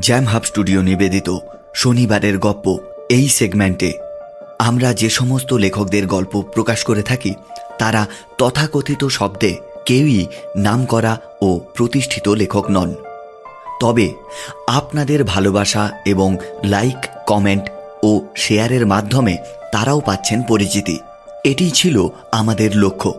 Jam hub studio নিবেদিত শনিবারের গপ্প এই সেগমেন্টে আমরা যে সমস্ত লেখকদের গল্প প্রকাশ করে থাকি, তারা তথাকথিত শব্দে কেউই নামকরা ও প্রতিষ্ঠিত লেখক নন। তবে আপনাদের ভালোবাসা এবং লাইক কমেন্ট ও শেয়ারের মাধ্যমে তারাও পাচ্ছেন পরিচিতি। এটিই ছিল আমাদের লক্ষ্য।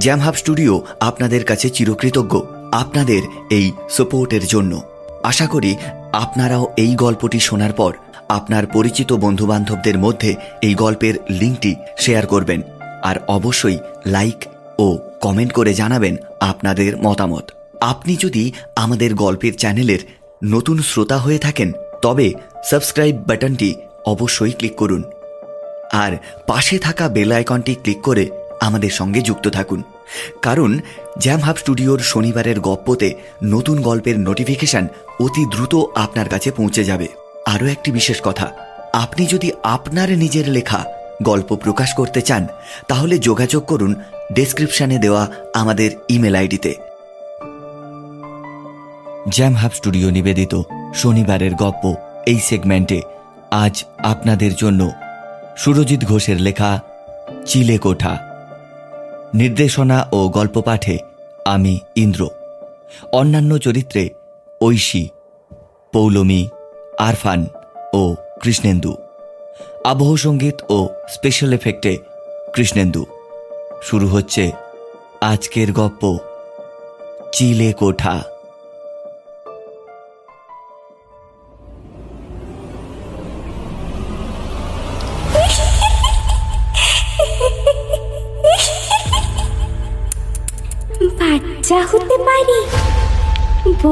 জ্যামহাব স্টুডিও আপনাদের কাছে চিরকৃতজ্ঞ। আপনাদের এই সাপোর্টের জন্য। আশা করি আপনারাও এই গল্পটি শোনার পর আপনার পরিচিত বন্ধুবান্ধবদের মধ্যে এই গল্পের লিঙ্কটি শেয়ার করবেন। আর অবশ্যই লাইক ও কমেন্ট করে জানাবেন আপনাদের মতামত। আপনি যদি আমাদের গল্পের চ্যানেলের নতুন শ্রোতা হয়ে থাকেন, তবে সাবস্ক্রাইব বাটনটি অবশ্যই ক্লিক করুন। আর পাশে থাকা বেল আইকনটি ক্লিক করে আমাদের সঙ্গে যুক্ত থাকুন। কারণ জ্যাম হাব স্টুডিওর শনিবারের গপ্পতে নতুন গল্পের নোটিফিকেশন অতি দ্রুত আপনার কাছে পৌঁছে যাবে। আরও একটি বিশেষ কথা, আপনি যদি আপনার নিজের লেখা, গল্প প্রকাশ করতে চান, তাহলে যোগাযোগ করুন ডেসক্রিপশানে দেওয়া আমাদের ইমেল আইডিতে। জ্যাম হাব স্টুডিও নিবেদিত শনিবারের গপ্প এই সেগমেন্টে আজ আপনাদের জন্য সুরজিৎ ঘোষের লেখা চিলে কোঠা নির্দেশনা ও গল্প পাঠে আমি ইন্দ্র। অন্যান্য চরিত্রে ঐশী, পৌলমী, আরফান ও কৃষ্ণেন্দু। আবহ সংগীত ও স্পেশাল এফেক্টে কৃষ্ণেন্দু। শুরু হচ্ছে আজকের গপ্প চিলে কোঠা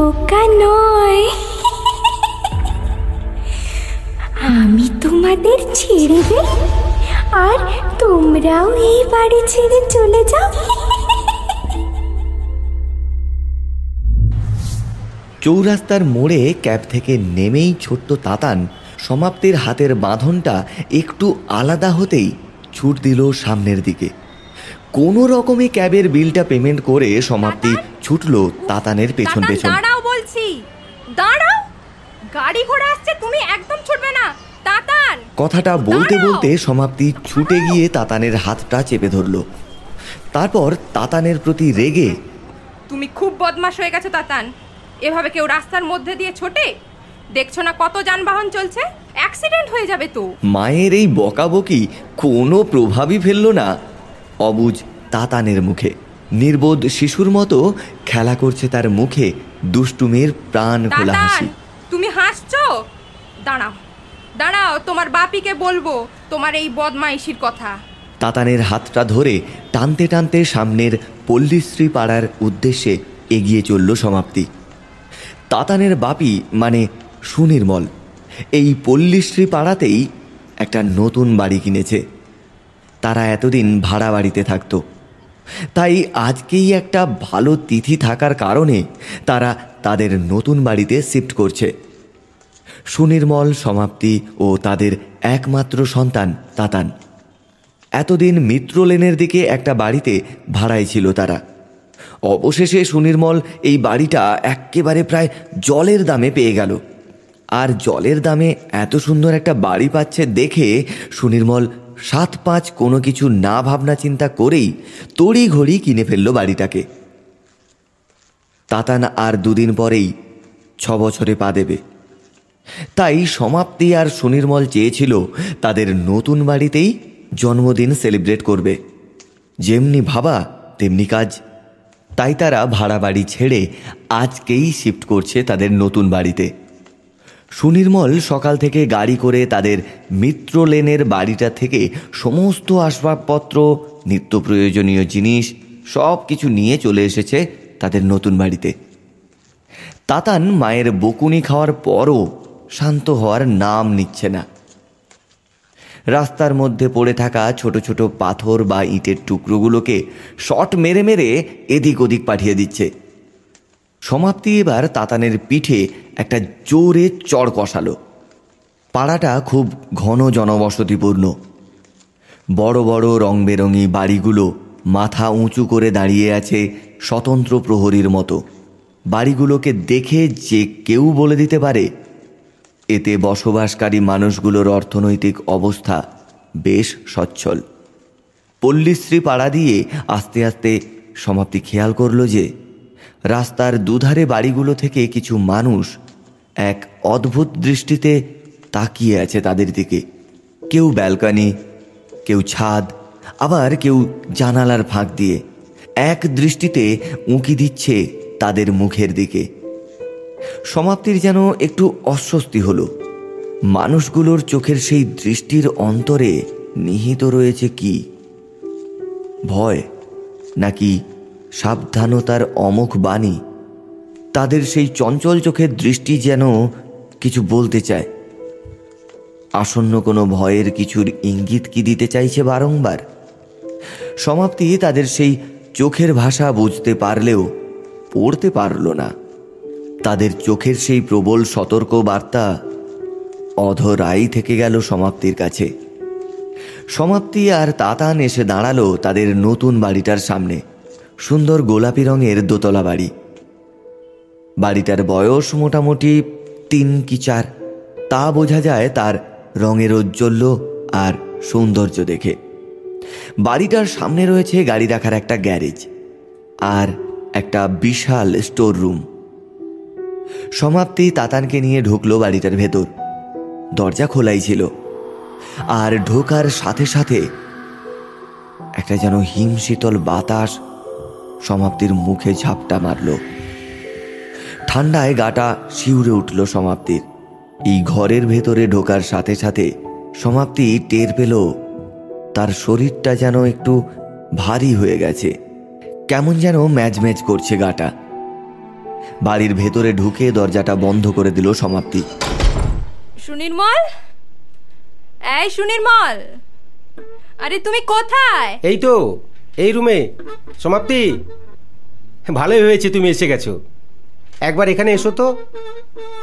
বোকা নয় আমি তোমাদের ছেড়ে দেই আর তোমরাও এই বাড়ি ছেড়ে চলে যাও। চৌরাস্তার মোড়ে ক্যাব থেকে নেমেই ছোট্ট তাতান সমাপ্তির হাতের বাঁধনটা একটু আলাদা হতেই ছুট দিল সামনের দিকে। কোনো রকমে ক্যাবের বিলটা পেমেন্ট করে সমাপ্তি ছুটল তাতানের পেছন পেছন। গাড়ি ঘোড়া আসছে তুমি একদম ছুটবে না। তাতান! কথাটা বলতে বলতে সমাপ্তি ছুটে গিয়ে তাতানের হাতটা চেপে ধরল। তারপর তাতানের প্রতি রেগে তুমি খুব বদমাশ হয়ে গেছো তাতান। এভাবে কেউ রাস্তার মধ্যে দিয়ে ছোটে? দেখছ না কত যানবাহন চলছে? অ্যাক্সিডেন্ট হয়ে যাবে তো। মায়ের এই বকাবকি কোনো প্রভাবই ফেলল না। অবুজ তাতানের মুখে। নির্বোধ শিশুর মতো খেলা করছে তার মুখে দুষ্টুমের প্রাণ খোলা হাসি দাঁড়াও দাঁড়াও, তোমার বাপিকে বলব তোমার এই বদমাইশির কথা। তাতানের হাতটা ধরে টানতে টানতে সামনের পল্লীশ্রী পাড়ার উদ্দেশ্যে এগিয়ে চলল সমাপ্তি। তাতানের বাপি মানে সুনির্মল, এই পল্লীশ্রী পাড়াতেই একটা নতুন বাড়ি কিনেছে। তারা এতদিন ভাড়া বাড়িতে থাকত। তাই আজকেই একটা ভালো তিথি থাকার কারণে তারা তাদের নতুন বাড়িতে শিফট করছে। সুনির্মল সমাপ্তি ও তাদের একমাত্র সন্তান তাতান। এতদিন মিত্র লেনের দিকে একটা বাড়িতে ভাড়ায় ছিল তারা। অবশেষে সুনির্মল এই বাড়িটা এক্কেবারে প্রায় জলের দামে পেয়ে গেল। আর জলের দামে এত সুন্দর একটা বাড়ি পাচ্ছে দেখে সুনির্মল সাত পাঁচ কোনো কিছু না ভাবনা চিন্তা করেই তড়ি ঘড়ি কিনে ফেলল বাড়িটাকে। তাতান আর দুদিন পরেই ছ বছরে পা দেবে। তাই সমাপ্তি আর সুনির্মল চেয়েছিল তাদের নতুন বাড়িতেই জন্মদিন সেলিব্রেট করবে। যেমনি ভাবা, তেমনি কাজ। তাই তারা ভাড়া বাড়ি ছেড়ে আজকেই শিফট করছে তাদের নতুন বাড়িতে। সুনির্মল সকাল থেকে গাড়ি করে তাদের মিত্র লেনের বাড়িটা থেকে সমস্ত আসবাবপত্র, নিত্য প্রয়োজনীয় জিনিস সব কিছু নিয়ে চলে এসেছে তাদের নতুন বাড়িতে। তাতান মায়ের বকুনি খাওয়ার পরও শান্ত হওয়ার নাম নিচ্ছে না। রাস্তার মধ্যে পড়ে থাকা ছোট ছোট পাথর বা ইটের টুকরোগুলোকে শট মেরে মেরে এদিক ওদিক পাঠিয়ে দিচ্ছে। সমাপ্তি এবার তাতানের পিঠে একটা জোরে চড় কষালো। পাড়াটা খুব ঘন জনবসতিপূর্ণ। বড় বড় রং বেরঙি বাড়িগুলো মাথা উঁচু করে দাঁড়িয়ে আছে স্বতন্ত্র প্রহরীর মতো। বাড়িগুলোকে দেখে যে কেউ বলে দিতে পারে এতে বসবাসকারী মানুষগুলোর অর্থনৈতিক অবস্থা বেশ সচ্ছল। পল্লীশ্রী পাড়া দিয়ে আস্তে আস্তে সমাপ্তি খেয়াল করল যে, রাস্তার দুধারে বাড়িগুলো থেকে কিছু মানুষ এক অদ্ভুত দৃষ্টিতে তাকিয়ে আছে তাদের দিকে। কেউ ব্যালকানি, কেউ ছাদ, আবার কেউ জানালার ফাঁক দিয়ে। এক দৃষ্টিতে উঁকি দিচ্ছে তাদের মুখের দিকে। সমাপ্তির যেন একটু অস্বস্তি হলো। মানুষগুলোর চোখের সেই দৃষ্টির অন্তরে নিহিত রয়েছে কি? ভয় নাকি সাবধানতার অমুখ বাণী? তাদের সেই চঞ্চল চোখের দৃষ্টি যেন কিছু বলতে চায়। আসন্ন কোনো ভয়ের কিছুর ইঙ্গিত কি দিতে চাইছে বারংবার? সমাপ্তি তাদের সেই চোখের ভাষা বুঝতে পারলেও পড়তে পারল না। তাদের চোখের সেই প্রবল সতর্ক বার্তা অধরাই থেকে গেল সমাপ্তির কাছে। সমাপ্তি আর তাতান এসে দাঁড়াল তাদের নতুন বাড়িটার সামনে। সুন্দর গোলাপি রঙের দোতলা বাড়ি। বাড়িটার বয়স মোটামুটি তিন কি চার। তা বোঝা যায় তার রঙের ঔজ্জ্বল্য আর সৌন্দর্য দেখে। বাড়িটার সামনে রয়েছে গাড়ি রাখার একটা গ্যারেজ আর একটা বিশাল স্টোর রুম সমাপ্তি তাতানকে নিয়ে ঢুকলো বাড়িটার ভেতর। দরজা খোলাই ছিল। আর ঢোকার সাথে সাথে একটা যেন হিমশীতল বাতাস সমাপ্তির মুখে ঝাপটা মারল। ঠান্ডায় গাটা শিউরে উঠল সমাপ্তির। এই ঘরের ভেতরে ঢোকার সাথে সাথে সমাপ্তি টের পেল, তার শরীরটা যেন একটু ভারী হয়ে গেছে। কেমন যেন ম্যাজ ম্যাজ করছে গাটা। বাড়ির ভেতরে ঢুকে দরজাটা বন্ধ করে দিল সমাপ্তি। সুনির্মল? এই সুনির্মল! আরে তুমি কোথায়? এই তো এই রুমে। সমাপ্তি। ভালোই হয়েছে তুমি এসে গেছো। একবার এখানে এসো তো।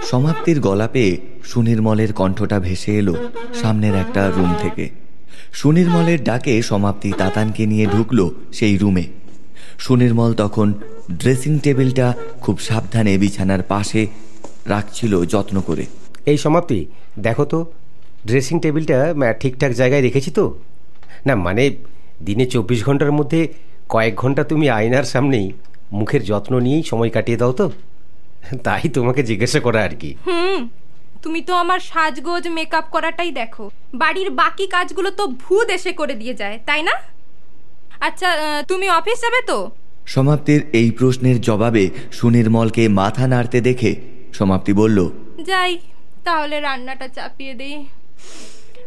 সমাপ্তির গলা পেয়ে সুনির্মলের কণ্ঠটা ভেসে এলো সামনের একটা রুম থেকে। সুনির্মলের ডাকে সমাপ্তি তাতানকে নিয়ে ঢুকলো সেই রুমে। সুনির্মল তখন ড্রেসিং টেবিলটা খুব সাবধানে বিছানার পাশে রাখছিল যত্ন করে। এই সমাপ্তি। দেখো তো ড্রেসিং টেবিলটা ঠিকঠাক জায়গায় রেখেছি তো। না মানে দিনে চব্বিশ ঘণ্টার মধ্যে কয়েক ঘণ্টা তুমি আয়নার সামনেই মুখের যত্ন নিয়েই সময় কাটিয়ে দাও তো। তাই তোমাকে জিজ্ঞাসা করা আর কি। হুম তুমি তো আমার সাজগোজ মেকআপ করাটাই দেখো। বাড়ির বাকি কাজগুলো তো ভূত এসে করে দিয়ে যায় তাই না? আচ্ছা তুমি অফিস যাবে তো? সমাপ্তির এই প্রশ্নের জবাবে সুনির্মলকে মাথা নাড়তে দেখে সমাপ্তি বলল যাই তাহলে রান্নাটা চাপিয়ে দেই।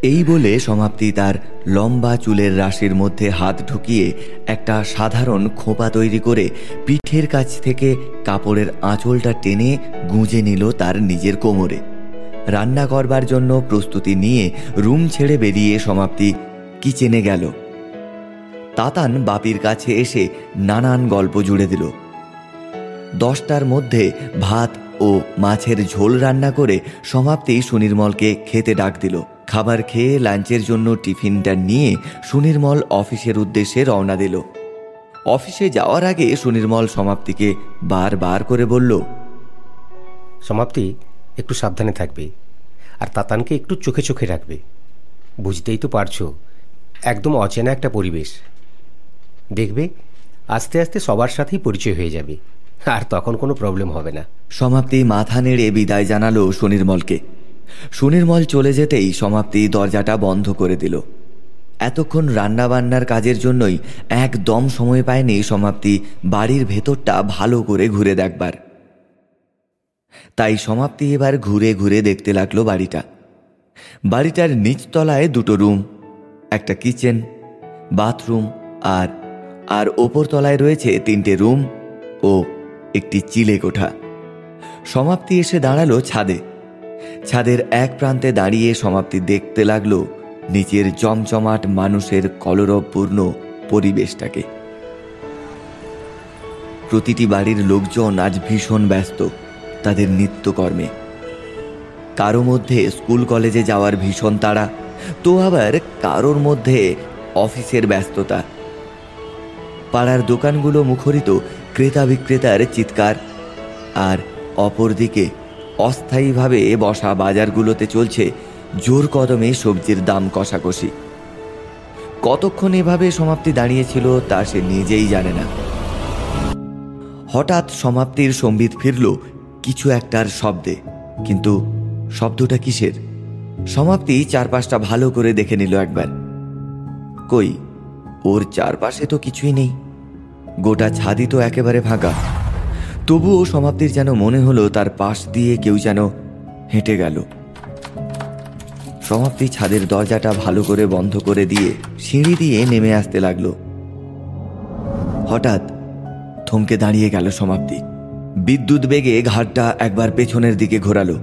এই বলে সমাপ্তি তার লম্বা চুলের রাশির মধ্যে হাত ঢুকিয়ে একটা সাধারণ খোঁপা তৈরি করে পিঠের কাছ থেকে কাপড়ের আঁচলটা টেনে গুঁজে নিল তার নিজের কোমরে। রান্না করবার জন্য প্রস্তুতি নিয়ে রুম ছেড়ে বেরিয়ে সমাপ্তি কিচেনে গেল। তাতান বাপির কাছে এসে নানান গল্প জুড়ে দিল। দশটার মধ্যে ভাত ও মাছের ঝোল রান্না করে সমাপ্তি সুনির্মলকে খেতে ডাক দিল। খাবার খেয়ে লাঞ্চের জন্য টিফিনটা নিয়ে সুনির্মল অফিসের উদ্দেশ্যে রওনা দিল। অফিসে যাওয়ার আগে সুনির্মল সমাপ্তিকে বারবার করে বলল, সমাপ্তি, একটু সাবধানে থাকবে আর তাতানকে একটু চোখে চোখে রাখবে। বুঝতেই তো পারছ, একদম অচেনা একটা পরিবেশ। দেখবে, আস্তে আস্তে সবার সাথেই পরিচয় হয়ে যাবে। আর তখন কোনো প্রবলেম হবে না। সমাপ্তি মাথা নেড়ে বিদায় জানালো সুনির্মলকে। সুনির্মল চলে যেতেই সমাপ্তি দরজাটা বন্ধ করে দিল। এতক্ষণ রান্নাবান্নার কাজের জন্যই একদম সময় পায়নি সমাপ্তি বাড়ির ভেতরটা ভালো করে ঘুরে দেখবার। তাই সমাপ্তি এবার ঘুরে ঘুরে দেখতে লাগল বাড়িটা। বাড়িটার নিচতলায় দুটো রুম, একটা কিচেন, বাথরুম আর আর ওপর তলায় রয়েছে তিনটে রুম ও একটি চিলে কোঠা। সমাপ্তি এসে দাঁড়াল ছাদে। ছাদের এক প্রান্তে দাঁড়িয়ে সমাপ্তি দেখতে লাগল নিচের জমজমাট মানুষের কলরবপূর্ণ পরিবেশটাকে। প্রতিটি বাড়ির লোকজন আজ ভীষণ ব্যস্ত তাদের নিত্যকর্মে। কারও মধ্যে স্কুল কলেজে যাওয়ার ভীষণ তাড়া, তো আবার কারোর মধ্যে অফিসের ব্যস্ততা। পাড়ার দোকানগুলো মুখরিত ক্রেতা বিক্রেতার চিৎকার। আর অপরদিকে অস্থায়ীভাবে বসা বাজারগুলোতে চলছে জোর কদমে সবজির দাম কষাকষি। কতক্ষণ এভাবে সমাপ্তি দাঁড়িয়েছিল তা সে নিজেই জানে না। হঠাৎ সমাপ্তির সম্বিত ফিরল কিছু একটার শব্দে। কিন্তু শব্দটা কিসের? সমাপ্তি চারপাশটা ভালো করে দেখে নিল একবার। কই? ওর চারপাশে তো কিছুই নেই। গোটা ছাদি তো একেবারে ফাঁকা তবুও সমাপ্তির যেন মনে হলো তার পাশ দিয়ে কেউ যেন হেঁটে গেল। সমাপ্তি ছাদের দরজাটা ভালো করে বন্ধ করে দিয়ে সিঁড়ি দিয়ে নেমে আসতে লাগল। হঠাৎ থমকে দাঁড়িয়ে গেল সমাপ্তি। বিদ্যুৎ বেগে ঘাটটা একবার পেছনের দিকে ঘোরালো।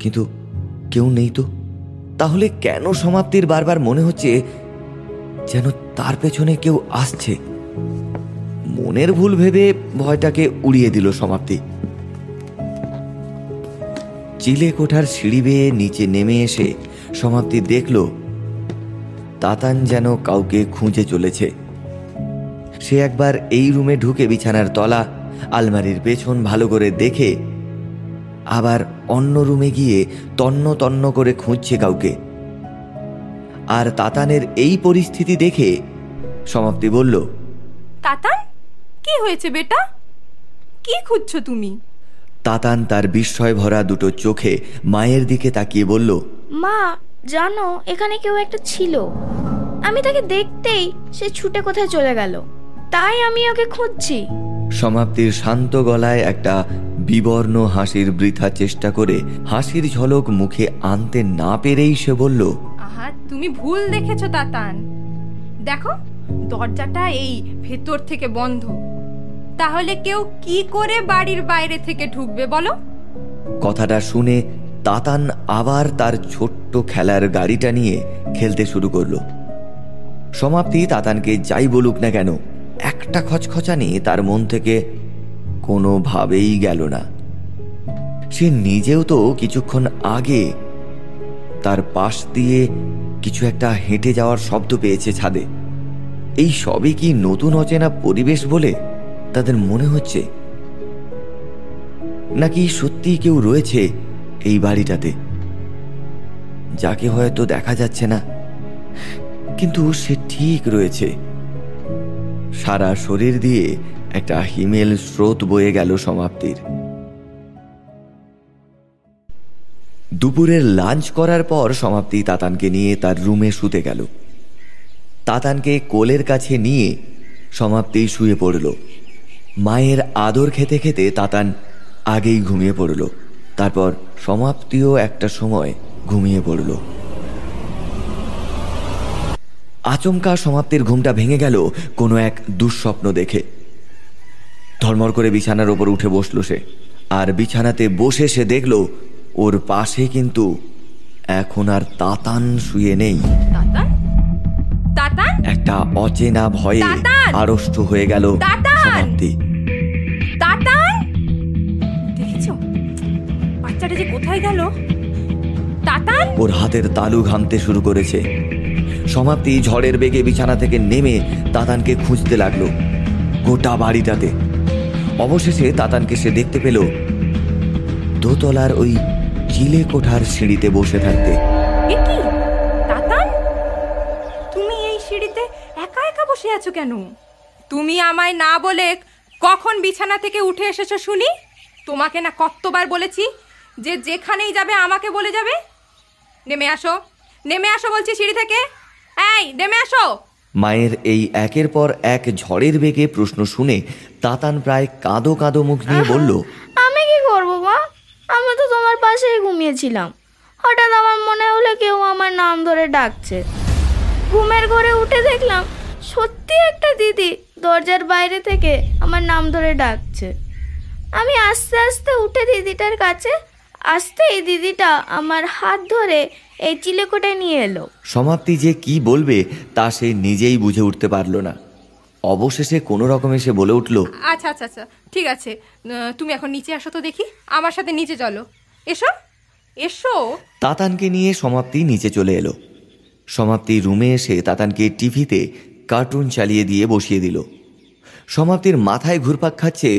কিন্তু কেউ নেই তো? তাহলে কেন সমাপ্তির বারবার মনে হচ্ছে যেন তার পেছনে কেউ আসছে। মনের ভুল ভেবে ভয়টাকে উড়িয়ে দিল সমাপ্তি। চিলে কোঠার সিঁড়ি বেয়ে নিচে নেমে এসে সমাপ্তি দেখল, তাতান যেন কাউকে খুঁজে চলেছে। সে একবার এই রুমে ঢুকে বিছানার তলা, আলমারির পেছন ভালো করে দেখে, আবার অন্য রুমে গিয়ে তন্ন তন্ন করে খুঁজছে কাউকে। আর তাতানের এই পরিস্থিতি দেখে সমাপ্তি বলল তাতান? কি হয়েছে বেটা? কি খুঁজছো তুমি? তাতান তার বিস্ময় ভরা দুটো চোখে মায়ের দিকে তাকিয়ে বলল মা জানো এখানে কেউ একটা ছিল। আমি তাকে দেখতেই সে ছুটে কোথায় চলে গেল। তাই আমি ওকে খুঁজছি। সমাপ্তির শান্ত গলায় একটা বিবর্ণ হাসির বৃথা চেষ্টা করে হাসির ঝলক মুখে আনতে না পেরেই সে বলল আহা তুমি ভুল দেখেছ, তাতান। দেখো, দরজাটা এই ভেতর থেকে বন্ধ। তাহলে কেউ কি করে বাড়ির বাইরে থেকে ঢুকবে, বলো? কথাটা শুনে তাতান আবার তার ছোট্ট খেলার গাড়িটা নিয়ে খেলতে শুরু করল। সমাপ্তি তাতানকে যাই বলুক না কেন, একটা খচখচানি তার মন থেকে কোনোভাবেই গেল না। সে নিজেও তো কিছুক্ষণ আগে তার পাশ দিয়ে কিছু একটা হেঁটে যাওয়ার শব্দ পেয়েছে ছাদে। এই সবই কি নতুন অচেনা পরিবেশ বলে তাদের মনে হচ্ছে? নাকি সত্যি কেউ রয়েছে এই বাড়িটাতে? যাকে হয়তো দেখা যাচ্ছে না। কিন্তু সে ঠিক রয়েছে। সারা শরীর দিয়ে একটা হিমেল স্রোত বয়ে গেল সমাপ্তির। দুপুরের লাঞ্চ করার পর সমাপ্তি তাতানকে নিয়ে তার রুমে শুতে গেল। তাতানকে কোলের কাছে নিয়ে সমাপ্তি শুয়ে পড়ল। মায়ের আদর খেতে খেতে তাতান আগেই ঘুমিয়ে পড়ল। তারপর সমাপ্তিও একটা সময় ঘুমিয়ে পড়ল। আচমকা সমাপ্তির ঘুমটা ভেঙে গেল কোনো এক দুঃস্বপ্ন দেখে। ধর্মর করে বিছানার ওপর উঠে বসল সে। আর বিছানাতে বসে সে দেখল ওর পাশে কিন্তু এখন আর তাতান শুয়ে নেই। একটা অচেনা ভয়ে আড়ষ্ট হয়ে গেল সমাপ্তি। বাচ্চাটা যে কোথায় গেল? ওর হাতের তালু ঘামতে শুরু করেছে। সমাপ্তি ঝড়ের বেগে বিছানা থেকে নেমে তাতানকে খুঁজতে লাগল গোটা বাড়িটাতে। অবশেষে তাতানকে সে দেখতে পেল দোতলার ওই চিলে কোঠার সিঁড়িতে বসে থাকতে এ কি? তাতান তুমি এই সিঁড়িতে একা একা বসে আছো কেন? তুমি আমায় না বলে কখন বিছানা থেকে উঠে এসেছ শুনি? তোমাকে না কতবার বলেছি যে যেখানেই যাবে আমাকে বলে যাবে? নেমে আসো। নেমে আসো বলছি সিঁড়ি থেকে। এই নেমে আসো। মায়ের এই একের পর এক ঝড়ের বেগে প্রশ্ন শুনে তাতান প্রায় কাঁদো কাঁদো মুখ নিয়ে বলল আমি কি করব মা? আমি তো তোমার পাশেই ঘুমিয়েছিলাম। হঠাৎ আমার মনে হলো কেউ আমার নাম ধরে ডাকছে। ঘুমের ঘরে উঠে দেখলাম, সত্যি একটা দিদি দরজার বাইরে থেকে আমার নাম ধরে ডাকছে। আমি আস্তে আস্তে উঠে দিদিটার কাছে, আসতে এই দিদিটা আমার হাত ধরে এই চিলেকোটায় নিয়ে এলো। সমাপ্তি যে কি বলবে তা সে নিজেই বুঝে উঠতে পারল না। অবশেষে কোনো রকমে সে বলে উঠল আচ্ছা আচ্ছা আচ্ছা ঠিক আছে। তুমি এখন নিচে আসো তো দেখি আমার সাথে নিচে চলো। এসো এসো। তাতানকে নিয়ে সমাপ্তি নিচে চলে এলো। সমাপ্তি রুমে এসে তাতানকে টিভিতে কার্টুন চালিয়ে দিয়ে বসিয়ে দিল। সমাপ্তির মাথায় ঘুরপাক খাচ্ছে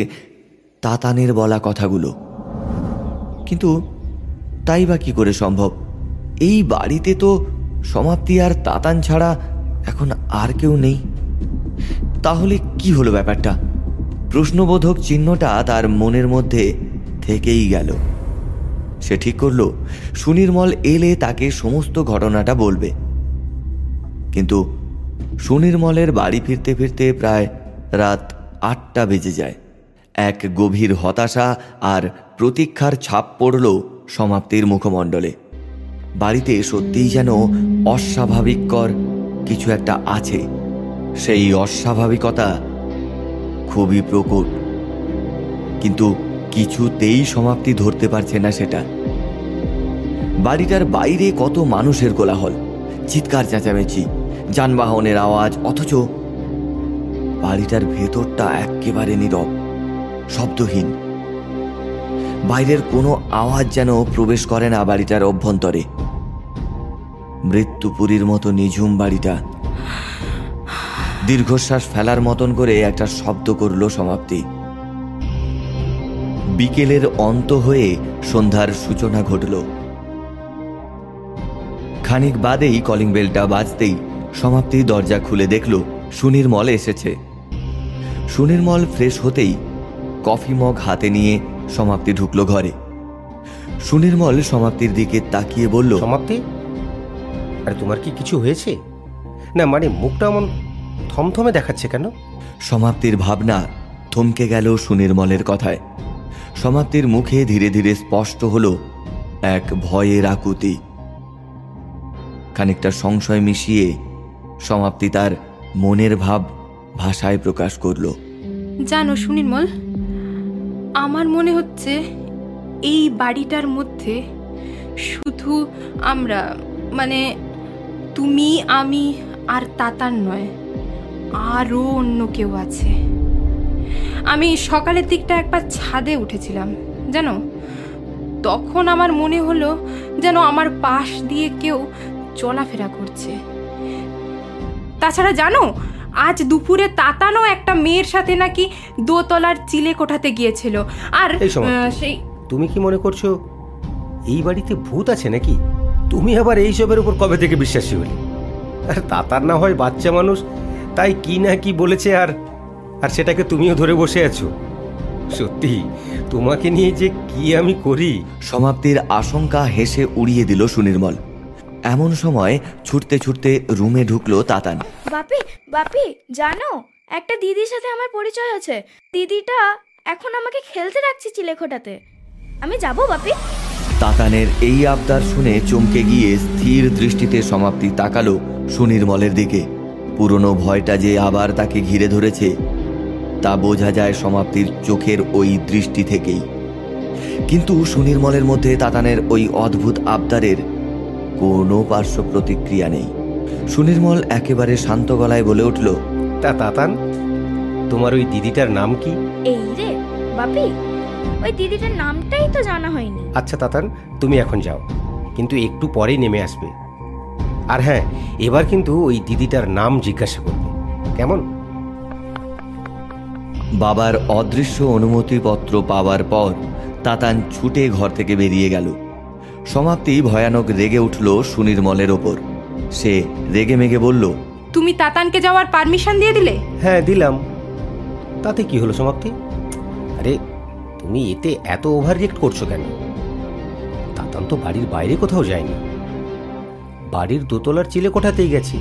তাতানের বলা কথাগুলো। কিন্তু তাই বা কি করে সম্ভব? এই বাড়িতে তো সমাপ্তি আর তাতান ছাড়া এখন আর কেউ নেই। তাহলে কি হলো ব্যাপারটা? প্রশ্নবোধক চিহ্নটা তার মনের মধ্যে থেকেই গেল। সে ঠিক করল, সুনির্মল এলে তাকে সমস্ত ঘটনাটা বলবে। কিন্তু সুনির্মলের বাড়ি ফিরতে ফিরতে প্রায় রাত আটটা বেজে যায়। এক গভীর হতাশা আর প্রতীক্ষার ছাপ পড়ল সমাপ্তির মুখমণ্ডলে। বাড়িতে সত্যিই যেন অস্বাভাবিককর কিছু একটা আছে। সেই অস্বাভাবিকতা খুবই প্রকট। কিন্তু কিছুতেই সমাপ্তি ধরতে পারছে না সেটা। বাড়িটার বাইরে কত মানুষের কোলাহল। চিৎকার চেঁচামেচি, যানবাহনের আওয়াজ, অথচ বাড়িটার ভেতরটা একেবারে নীরব, শব্দহীন। বাইরের কোনো আওয়াজ যেন প্রবেশ করে না বাড়িটার অভ্যন্তরে। মৃত্যুপুরীর মতো নিঝুম বাড়িটা। দীর্ঘশ্বাস ফেলার মতন করে একটা শব্দ করল সমাপ্তি। বিকেলের অন্ত হয়ে সন্ধ্যার সূচনা ঘটল। খানিক বাদেই কলিং বেলটা বাজতেই সমাপ্তি দরজা খুলে দেখল সুনির্মল এসেছে। সুনির্মল ফ্রেশ হতেই কফি মগ হাতে নিয়ে সমাপ্তি ঢুকলো ঘরে। সুনির্মল সমাপ্তির দিকে তাকিয়ে বলল, সমাপ্তি? আরে তোমার কি কিছু হয়েছে? না মানে মুখটা এমন থমথমে দেখাচ্ছে কেন? সমাপ্তির ভাবনা থমকে গেল সুনির্মলের কথায়। সমাপ্তির মুখে ধীরে ধীরে স্পষ্ট হলো এক ভয়ের আকুতি। খানিকটা সংশয় মিশিয়ে সমাপ্তি তার মনের ভাব ভাষায় প্রকাশ করল। জানো সুনির্মল আমার মনে হচ্ছে এই বাড়িটার মধ্যে শুধু আমরা মানে তুমি আমি আর তাতার নয়। আরও অন্য কেউ আছে। আমি সকালের দিকটা একবার ছাদে উঠেছিলাম জানো? তখন আমার মনে হলো যেন আমার পাশ দিয়ে কেউ চলাফেরা করছে। তাছাড়া জানো আজ দুপুরে তাতানো একটা মেয়ের সাথে নাকি দোতলার চিলে কোঠাতে গিয়েছিল। আর সেই তুমি কি মনে করছ এই বাড়িতে ভূত আছে নাকি? তুমি আবার এইসবের উপর কবে থেকে বিশ্বাসী হলে? আর তাতার না হয় বাচ্চা মানুষ তাই কি না কি বলেছে আর আর সেটাকে তুমিও ধরে বসে আছো। সত্যি তোমাকে নিয়ে যে কি আমি করি? সমাপ্তির আশঙ্কা হেসে উড়িয়ে দিল সুনির্মল। এমন সময় ছুটতে ছুটতে রুমে ঢুকলো তাতান। বাপি বাপি জানো একটা দিদির সাথে আমার পরিচয় আছে দিদিটা এখন আমাকে খেলতে রাখছে চিলেখোটাতে। আমি যাব বাপি? তাতানের এই আবদার শুনে চমকে গিয়ে স্থির দৃষ্টিতে সমাপ্তি তাকালো সুনির্মলের দিকে। পুরনো ভয়টা যে আবার তাকে ঘিরে ধরেছে তা বোঝা যায় সমাপ্তির চোখের ওই দৃষ্টি থেকেই। কিন্তু সুনির্মলের মধ্যে তাতানের ওই অদ্ভুত আবদারের কোনো পার্শ্ব প্রতিক্রিয়া নেই। সুনির্মল একেবারে শান্ত গলায় বলে উঠল তা তাতান তোমার ওই দিদিটার নাম কি? এই রে বাপি ওই দিদিটার নামটাই তো জানা হয়নি। আচ্ছা তাতান তুমি এখন যাও কিন্তু একটু পরেই নেমে আসবে। আর হ্যাঁ এবার কিন্তু ওই দিদিটার নাম জিজ্ঞাসা করবে। কেমন? বাবার অদৃশ্য অনুমতিপত্র পাওয়ার পর তাতান ছুটে ঘর থেকে বেরিয়ে গেল। সমাপ্তি ভয়ানক রেগে উঠল সুনির্মলের ওপর। সে রেগে মেগে বলল তুমি তাতানকে যাওয়ার পারমিশন দিয়ে দিলে? হ্যাঁ দিলাম। তাতে কি হলো সমাপ্তি? আরে তুমি এতে এত ওভার রিয়েক্ট করছ কেন? তাতান তো বাড়ির বাইরে কোথাও যায়নি। বাড়ির দোতলার চিলে কোঠাতেই গেছে।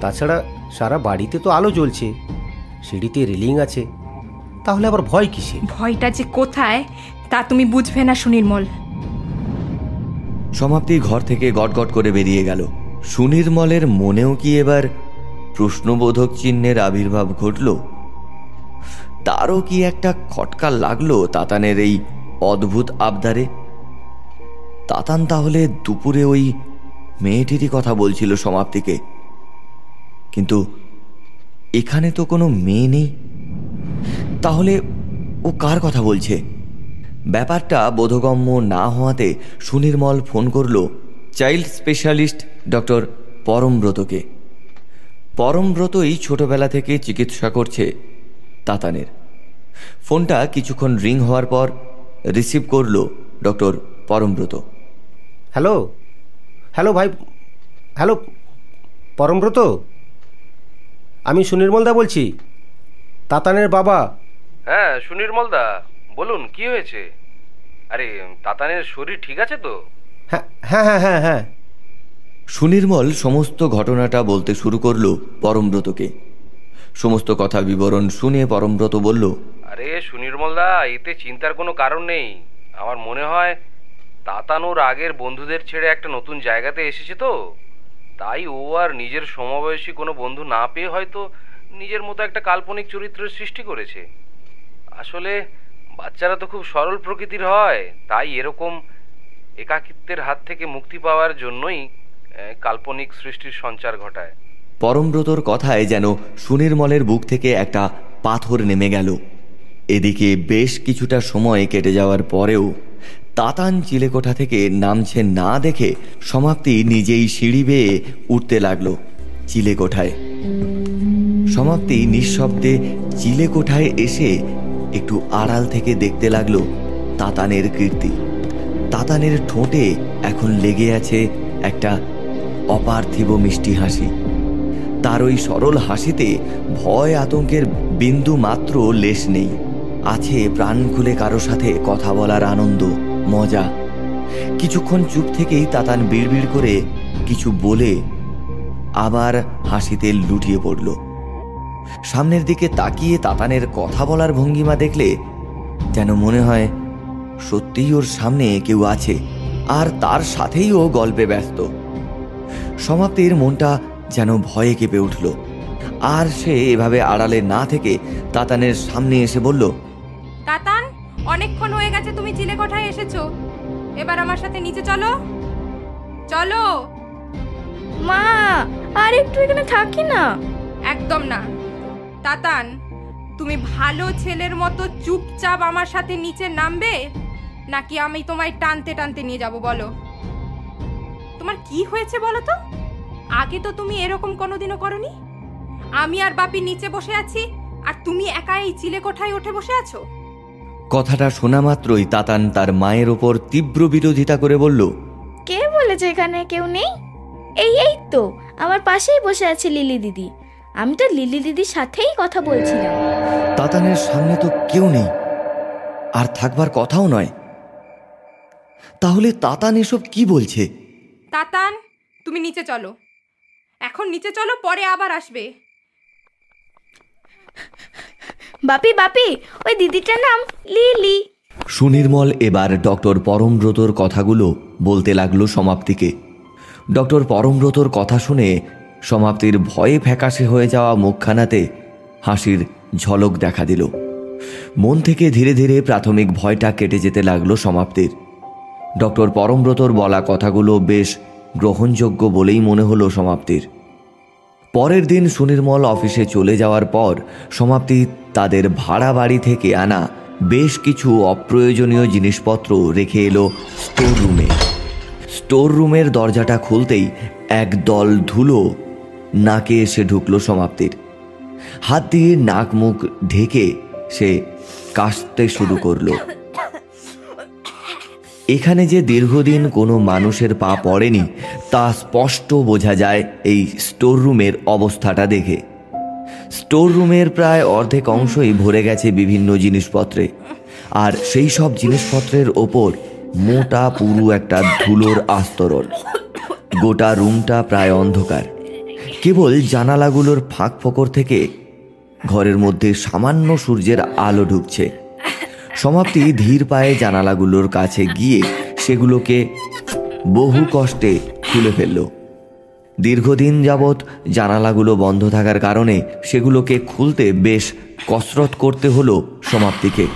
তাছাড়া সারা বাড়িতে তো আলো জ্বলছে সিঁড়িতে রেলিং আছে। তাহলে আবার ভয় কিসে ভয়টা যে কোথায় তা তুমি বুঝবে না সুনির্মল। সমাপ্তি ঘর থেকে গটগট করে বেরিয়ে গেল। সুনির্মলের মনেও কি এবার প্রশ্নবোধক চিহ্নের আবির্ভাব ঘটল? তারও কি একটা খটকা লাগল তাতানের এই অদ্ভুত আবদারে? তাতান তাহলে দুপুরে ওই মেয়েটিরই কথা বলছিল সমাপ্তিকে। কিন্তু এখানে তো কোনো মেয়ে নেই। তাহলে ও কার কথা বলছে? ব্যাপারটা বোধগম্য না হওয়াতে সুনির্মল ফোন করল চাইল্ড স্পেশালিস্ট ডক্টর পরমব্রতকে। পরমব্রতই ছোটবেলা থেকে চিকিৎসা করছে তাতানের। ফোনটা কিছুক্ষণ রিং হওয়ার পর রিসিভ করল ডক্টর পরমব্রত। হ্যালো? হ্যালো ভাই হ্যালো পরমব্রত? আমি সুনির্মলদা বলছি। তাতানের বাবা। হ্যাঁ সুনির্মলদা বলুন কি হয়েছে? আরে তাতানের শরীর ঠিক আছে তো? হ্যাঁ হ্যাঁ হ্যাঁ হ্যাঁ হ্যাঁ। সুনির্মল সমস্ত ঘটনাটা বলতে শুরু করল পরমব্রতকে। সমস্ত কথা বিবরণ শুনে পরমব্রত বলল আরে সুনির্মলদা এতে চিন্তার কোনো কারণ নেই। আমার মনে হয় তাতানোর আগের বন্ধুদের ছেড়ে একটা নতুন জায়গাতে এসেছে তো। তাই ও আর নিজের সমবয়সী কোনো বন্ধু না পেয়ে হয়তো নিজের মতো একটা কাল্পনিক চরিত্রের সৃষ্টি করেছে। আসলে বাচ্চারা তো খুব সরল প্রকৃতির হয়, তাই এরকম একাকিত্বের হাত থেকে মুক্তি পাওয়ার জন্যই কাল্পনিক সৃষ্টির সঞ্চার ঘটায়। পরমব্রতর কথায় যেন সুনির্মলের বুক থেকে একটা পাথর নেমে গেল। এদিকে বেশ কিছুটা সময় কেটে যাওয়ার পরেও তাতান চিলেকোঠা থেকে নামছে না দেখে সমাপ্তি নিজেই সিঁড়ি বেয়ে উঠতে লাগল চিলেকোঠায়। সমাপ্তি নিঃশব্দে চিলেকোঠায় এসে একটু আড়াল থেকে দেখতে লাগল তাতানের কীর্তি। তাতানের ঠোঁটে এখন লেগে আছে একটা অপার্থিব মিষ্টি হাসি। তার ওই সরল হাসিতে ভয় আতঙ্কের বিন্দু মাত্র লেশ নেই। আছে প্রাণ খুলে কারও সাথে কথা বলার আনন্দ। মজা। কিছুক্ষণ চুপ থেকেই তাতান বিড়বিড় করে কিছু বলে আবার হাসিতে লুটিয়ে পড়ল। সামনের দিকে তাকিয়ে তাতানের কথা বলার ভঙ্গিমা দেখলে যেন মনে হয় সত্যিই ওর সামনে কেউ আছে, আর তার সাথেই ও গল্পে ব্যস্ত। সমাপ্তির মনটা যেন ভয়ে কেঁপে উঠল, আর সে এভাবে আড়ালে না থেকে তাতানের সামনে এসে বলল অনেকক্ষণ হয়ে গেছে তুমি চিলেকোঠায় এসেছ। এবার আমার সাথে নিচে চলো। চলো। মা আর একটু এখানে থাকি না। একদম না। তাতান তুমি ভালো ছেলের মতো চুপচাপ আমার সাথে নিচে নামবে? নাকি আমি তোমায় টানতে টানতে নিয়ে যাব বলো? তোমার কি হয়েছে বলো তো? আগে তো তুমি এরকম কোনোদিনও করনি? আমি আর বাপি নিচে বসে আছি আর তুমি একা এই চিলে কোঠায় উঠে বসে আছো? কথাটা শোনা মাত্রই তাতান তার মায়ের ওপর তীব্র বিরোধিতা করে বলল কে বলেছে এখানে কেউ নেই? এই এই তো আমার পাশেই বসে আছে লিলি দিদি। আমি তো লিলি দিদির সাথেই কথা বলছিলাম। তাতানের সামনে তো কেউ নেই আর থাকবার কথাও নয়। তাহলে তাতান এসব কি বলছে? তাতান তুমি নিচে চলো। এখন নিচে চলো পরে আবার আসবে। বাপি বাপি, ওই দিদিটার নাম লিলি। সুনির্মল এবার ডক্টর পরমব্রতর কথাগুলো বলতে লাগল সমাপ্তিকে। ডক্টর পরমব্রতর কথা শুনে সমাপ্তির ভয়ে ফ্যাকাশে হয়ে যাওয়া মুখখানাতে হাসির ঝলক দেখা দিল। মন থেকে ধীরে ধীরে প্রাথমিক ভয়টা কেটে যেতে লাগল সমাপ্তির। ডক্টর পরমব্রতর বলা কথাগুলো বেশ গ্রহণযোগ্য বলেই মনে হলো সমাপ্তির। পরের দিন সুনির্মল অফিসে চলে যাওয়ার পর সমাপ্তি তাদের ভাড়া বাড়ি থেকে আনা বেশ কিছু অপ্রয়োজনীয় জিনিসপত্র রেখে এলো স্টোর রুমে স্টোর রুমের দরজাটা খুলতেই এক দল ধুলো নাকে এসে ঢুকলো সমাপ্তির। হাত দিয়ে নাক মুখ ঢেকে সে কাশতে শুরু করল। এখানে যে দীর্ঘদিন কোনো মানুষের পা পড়েনি, তা স্পষ্ট বোঝা যায় এই স্টোর রুমের অবস্থাটা দেখে। স্টোর রুমের প্রায় অর্ধেক অংশই ভরে গেছে বিভিন্ন জিনিসপত্রে। আর সেই সব জিনিসপত্রের ওপর মোটা পুরু একটা ধুলোর আস্তরণ। গোটা রুমটা প্রায় অন্ধকার। কেবল জানালাগুলোর ফাঁক ফোকর থেকে ঘরের মধ্যে সামান্য সূর্যের আলো ঢুকছে। সমাপ্তি ধীর পায়ে জানালাগুলোর কাছে গিয়ে সেগুলোকে বহু কষ্টে খুলে ফেলল। দীর্ঘদিন যাবৎ জানালাগুলো বন্ধ থাকার কারণে সেগুলোকে খুলতে বেশ কসরত করতে হলো সমাপ্তিকে।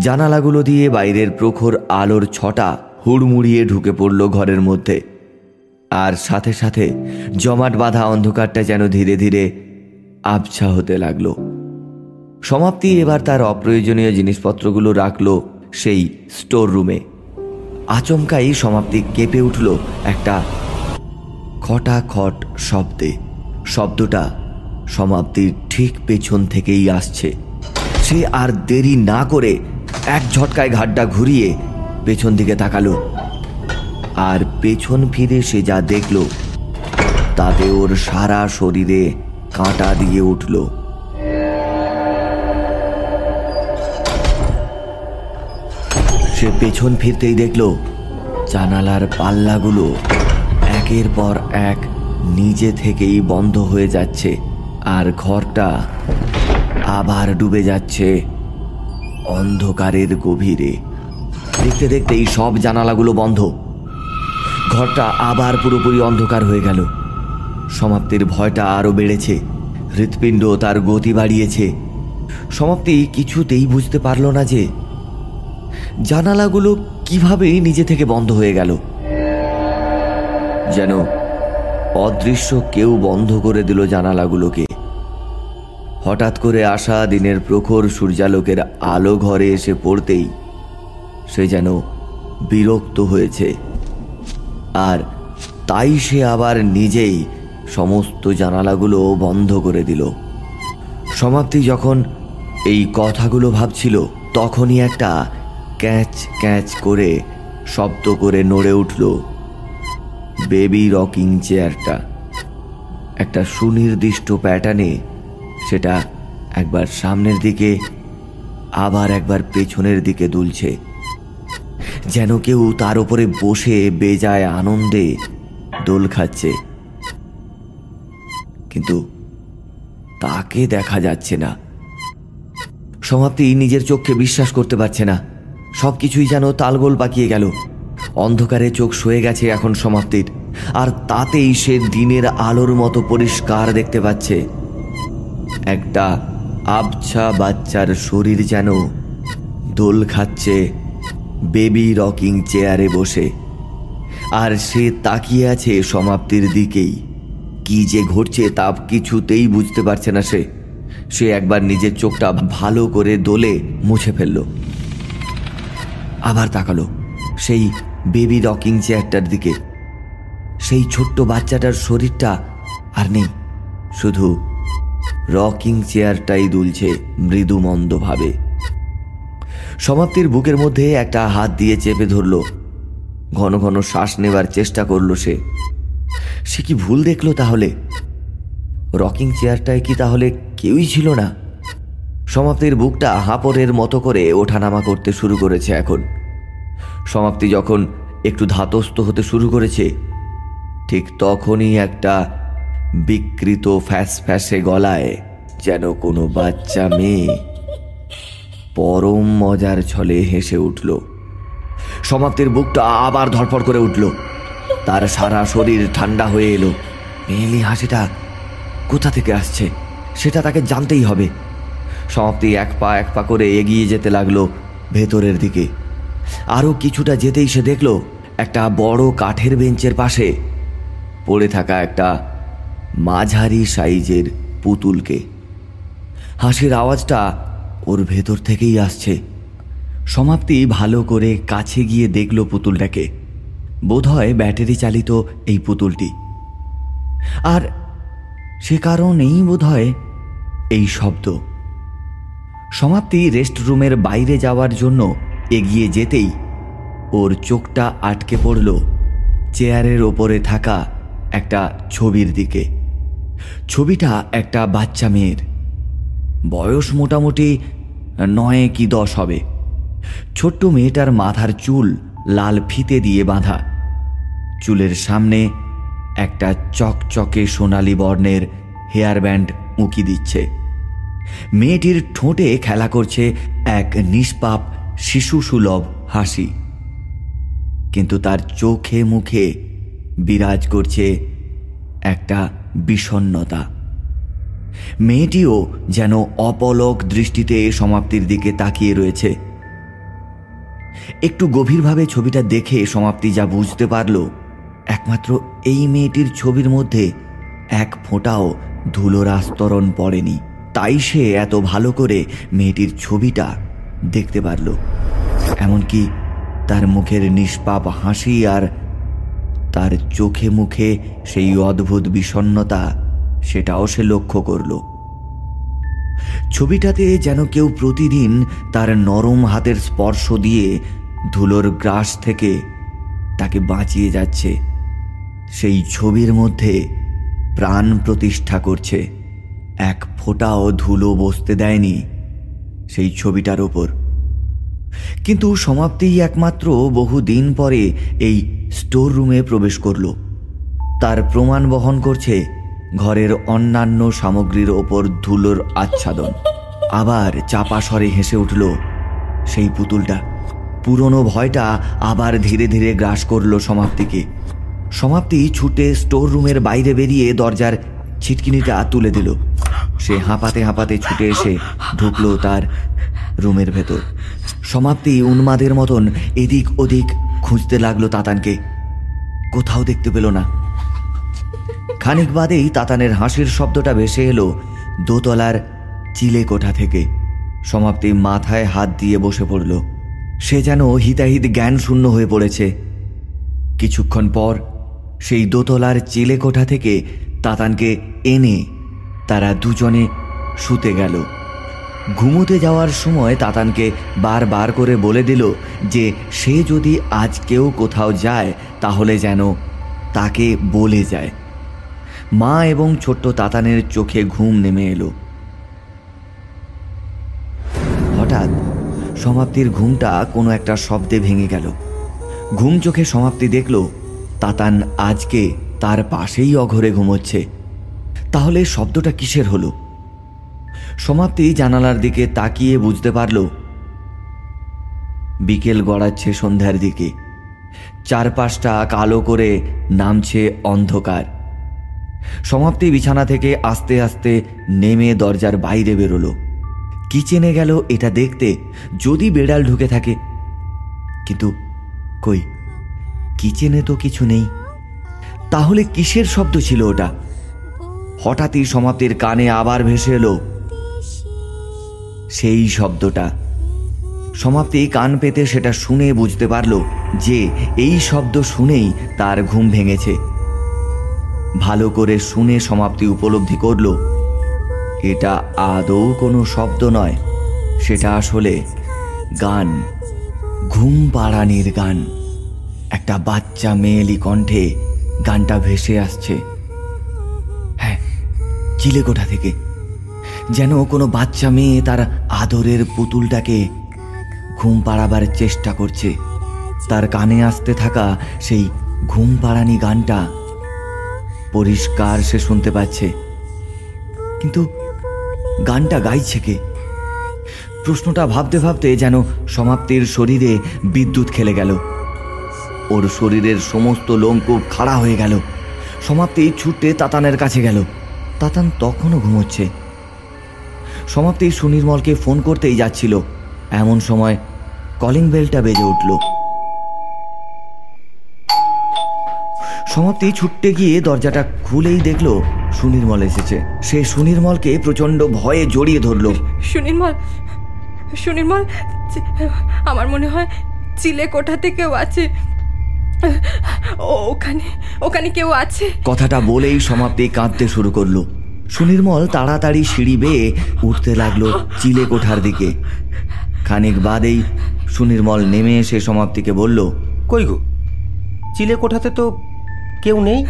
জানালাগুলো দিয়ে বাইরের প্রখর আলোর ছটা হুড়মুড়িয়ে ঢুকে পড়ল ঘরের মধ্যে। আর সাথে সাথে জমাট বাঁধা অন্ধকারটা যেন ধীরে ধীরে আবছা হতে লাগল। সমাপ্তি এবার তার অপ্রয়োজনীয় জিনিসপত্রগুলো রাখল সেই স্টোর রুমে আচমকাই সমাপ্তি কেঁপে উঠল একটা খটাখট শব্দে। শব্দটা সমাপ্তির ঠিক পেছন থেকেই আসছে। সে আর দেরি না করে এক ঝটকায় ঘাটটা ঘুরিয়ে পেছন দিকে তাকালো। আর পেছন ফিরে সে যা দেখল, তাতে ওর সারা শরীরে কাঁটা দিয়ে উঠল। সে পেছন ফিরতেই দেখল জানালার পাল্লাগুলো একের পর এক নিজে থেকেই বন্ধ হয়ে যাচ্ছে আর ঘরটা আবার ডুবে যাচ্ছে অন্ধকারের গভীরে। দেখতে দেখতেই সব জানালাগুলো বন্ধ। ঘরটা আবার পুরোপুরি অন্ধকার হয়ে গেল। সমাপ্তির ভয়টা আরও বেড়েছে। হৃৎপিণ্ড তার গতি বাড়িয়েছে। সমাপ্তি কিছুতেই বুঝতে পারল না যে জানালাগুলো কীভাবে নিজে থেকে বন্ধ হয়ে গেল। যেন অদৃশ্য কেউ বন্ধ করে দিল জানালাগুলোকে। হঠাৎ করে আসা দিনের প্রখর সূর্যালোকের আলো ঘরে এসে পড়তেই সে যেন বিরক্ত হয়েছে। আর তাই সে আবার নিজেই সমস্ত জানালাগুলো বন্ধ করে দিল। সমাপ্তি যখন এই কথাগুলো ভাবছিল, তখনই একটা ক্যাচ ক্যাচ করে শব্দ করে নড়ে উঠল বেবি রকিং চেয়ারটা। একটা সুনির্দিষ্ট প্যাটার্নে সেটা একবার সামনের দিকে, আবার একবার পেছনের দিকে দুলছে। যেন কেউ তার উপরে বসে বেজায় আনন্দে দোল খাচ্ছে। কিন্তু তাকে দেখা যাচ্ছে না। সমাপ্তি নিজের চোখকে বিশ্বাস করতে পারছে না। সব কিছুই যেন তালগোল পাকিয়ে গেল। অন্ধকারে চোখ সয়ে গেছে এখন সমাপ্তির, আর তাতেই সে দিনের আলোর মতো পরিষ্কার দেখতে পাচ্ছে। একটা আবছা বাচ্চার শরীর যেন দোল খাচ্ছে বেবি রকিং চেয়ারে বসে, আর সে তাকিয়ে আছে সমাপ্তির দিকেই। কি যে ঘটছে তা কিছুতেই বুঝতে পারছে না সে। সে একবার নিজের চোখটা ভালো করে দোলে মুছে ফেলল। আবার তাকালো। সেই বেবি রকিং চেয়ারটার দিকে। সেই ছোট্ট বাচ্চাটার শরীরটা আর নেই। শুধু রকিং চেয়ারটাই দুলছে মৃদু মন্দভাবে সমাপ্তির বুকের মধ্যে একটা হাত দিয়ে চেপে ধরল। ঘন ঘন শ্বাস নেবার চেষ্টা করল সে। সে কি ভুল দেখল তাহলে? রকিং চেয়ারটায় কি তাহলে কেউই ছিল না? সমাপ্তির বুকটা হাঁপড়ের মতো করে ওঠানামা করতে শুরু করেছে এখন। সমাপ্তি যখন একটু ধাতস্থ হতে শুরু করেছে, ঠিক তখনই একটা বিকৃত ফ্যাস ফ্যাসে গলায়, যেন কোনো বাচ্চা মেয়ে পরম মজার ছলে হেসে উঠল। সমাপ্তির বুকটা আবার ধরপড় করে উঠল। তার সারা শরীর ঠান্ডা হয়ে এলো। মেয়েলি হাসিটা কোথা থেকে আসছে? সেটা তাকে জানতেই হবে। সমাপ্তি এক পা এক পা করে এগিয়ে যেতে লাগল ভেতরের দিকে। আরও কিছুটা যেতেই সে দেখল একটা বড় কাঠের বেঞ্চের পাশে পড়ে থাকা একটা মাঝারি সাইজের পুতুলকে। হাসির আওয়াজটা ওর ভেতর থেকেই আসছে। সমাপ্তি ভালো করে কাছে গিয়ে দেখল পুতুলটাকে। বোধহয় ব্যাটারি চালিত এই পুতুলটি। আর সে কারণেই বোধহয় এই শব্দ। সমাপ্তি রেস্টরুমের বাইরে যাওয়ার জন্য এগিয়ে যেতেই ওর চোখটা আটকে পড়ল চেয়ারের ওপরে থাকা একটা ছবির দিকে। ছবিটা একটা বাচ্চা মেয়ের। বয়স মোটামুটি নয় কি দশ হবে। ছোট্ট মেয়েটার মাথার চুল লাল ফিতে দিয়ে বাঁধা। চুলের সামনে একটা চকচকে সোনালি বর্ণের হেয়ার ব্যান্ড উঁকি দিচ্ছে। মেয়েটির ঠোঁটে খেলা করছে এক নিষ্পাপ শিশু সুলভ হাসি। কিন্তু তার চোখে মুখে বিরাজ করছে একটা বিষণ্নতা মেয়েটিও যেন অপলক দৃষ্টিতে সমাপ্তির দিকে তাকিয়ে রয়েছে। একটু গভীরভাবে ছবিটা দেখে সমাপ্তি যা বুঝতে পারল, একমাত্র এই মেয়েটির ছবির মধ্যে এক ফোঁটাও ধুলোর আস্তরণ পড়েনি। তাই সে এত ভালো করে মেয়েটির ছবিটা দেখতে পারল, এমনকি তার মুখের নিষ্পাপ হাসি আর তার চোখে মুখে সেই অদ্ভুত বিষণ্নতা সেটাও সে লক্ষ্য করল। ছবিটাতে যেন কেউ প্রতিদিন তার নরম হাতের স্পর্শ দিয়ে ধুলোর গ্রাস থেকে তাকে বাঁচিয়ে যাচ্ছে। সেই ছবির মধ্যে প্রাণ প্রতিষ্ঠা করছে। এক ফোঁটাও ধুলো বসতে দেয়নি। সেই ছবিটার ওপর। কিন্তু সমাপ্তিই একমাত্র বহু দিন পরে এই স্টোর রুমে প্রবেশ করল। তার প্রমাণ বহন করছে ঘরের অন্যান্য সামগ্রীর ওপর ধুলোর আচ্ছাদন। আবার চাপা স্বরে হেসে উঠল সেই পুতুলটা। পুরনো ভয়টা আবার ধীরে ধীরে গ্রাস করল সমাপ্তিকে। সমাপ্তি ছুটে স্টোর রুমের বাইরে বেরিয়ে দরজার ছিটকিনিটা তুলে দিল। সে হাঁপাতে হাঁপাতে ছুটে এসে ঢুকলো তার রুমের ভেতর। সমাপ্তি উন্মাদের মতন এদিক ওদিক খুঁজতে লাগল তাতানকে। কোথাও দেখতে পেল না। খানিক বাদেই তাতানের হাসির শব্দটা ভেসে এলো দোতলার চিলে কোঠা থেকে। সমাপ্তি মাথায় হাত দিয়ে বসে পড়ল। সে যেন হিতাহিত জ্ঞান শূন্য হয়ে পড়েছে। কিছুক্ষণ পর সেই দোতলার চিলে কোঠা থেকে তাতানকে এনে তারা দুজনে শুতে গেল। ঘুমোতে যাওয়ার সময় তাতানকে বারবার করে বলে দিল যে সে যদি আজ কেউ কোথাও যায়, তাহলে যেন তাকে বলে যায়। মা এবং ছোট্ট তাতানের চোখে ঘুম নেমে এলো। হঠাৎ সমাপ্তির ঘুমটা কোনো একটা শব্দে ভেঙে গেল। ঘুম চোখে সমাপ্তি দেখল, তাতান আজকে তার পাশেই অঘরে ঘুমোচ্ছে। তাহলে শব্দটা কিসের হলো? সমাপ্তি জানালার দিকে তাকিয়ে বুঝতে পারল। বিকেল গড়াচ্ছে সন্ধ্যার দিকে। চারপাশটা কালো করে নামছে অন্ধকার। সমাপ্তি বিছানা থেকে আস্তে আস্তে নেমে দরজার বাইরে বেরোলো। কিচেনে গেল এটা দেখতে, যদি বেড়াল ঢুকে থাকে। কিন্তু কই? কিচেনে তো কিছু নেই। তাহলে কিসের শব্দ ছিল ওটা? হঠাৎই সমাপ্তির কানে আবার ভেসে এলো। সেই শব্দটা। সমাপ্তি কান পেতে সেটা শুনে বুঝতে পারল যে এই শব্দ শুনেই তার ঘুম ভেঙেছে। ভালো করে শুনে সমাপ্তি উপলব্ধি করল। এটা আদৌ কোনো শব্দ নয়, সেটা আসলে গান। ঘুম পাড়ানির গান। একটা বাচ্চা মেয়েলি কণ্ঠে গানটা ভেসে আসছে। চিলেকোঠা থেকে। যেন কোনো বাচ্চা মেয়ে তার আদরের পুতুলটাকে ঘুম পাড়াবার চেষ্টা করছে। তার কানে আসতে থাকা সেই ঘুম পাড়ানি গানটা পরিষ্কার সে শুনতে পাচ্ছে। কিন্তু গানটা গাইছে কে? প্রশ্নটা ভাবতে ভাবতে যেন সমাপ্তির শরীরে বিদ্যুৎ খেলে গেল। ওর শরীরের সমস্ত লোমকূপ খাড়া হয়ে গেল। সমাপ্তি ছুটে তাতানের কাছে গেল। তাতান তখনও ঘুমোচ্ছে। সমাপ্তি সুনির্মলকে ফোন করতেই যাচ্ছিল। এমন সময় কলিং বেলটা বেজে উঠল। সমাপ্তি ছুটতে গিয়ে দরজাটা খুলেই দেখল সুনির্মল এসেছে। সে সুনির্মলকে প্রচণ্ড ভয়ে জড়িয়ে ধরলো। সুনির্মল সুনির্মল আমার মনে হয় চিলে কোঠাতে কেউ আছে। ওখানে ওখানে কেউ আছে। কথাটা বলেই সমাপ্তি কাঁদতে শুরু করল। সুনির্মল তাড়াতাড়ি সিঁড়ি বেয়ে উঠতে লাগল চিলে কোঠার দিকে। খানিক বাদেই সুনির্মল নেমে এসে সমাপ্তিকে বলল কই গো? চিলে কোঠাতে তো কেউ নেই।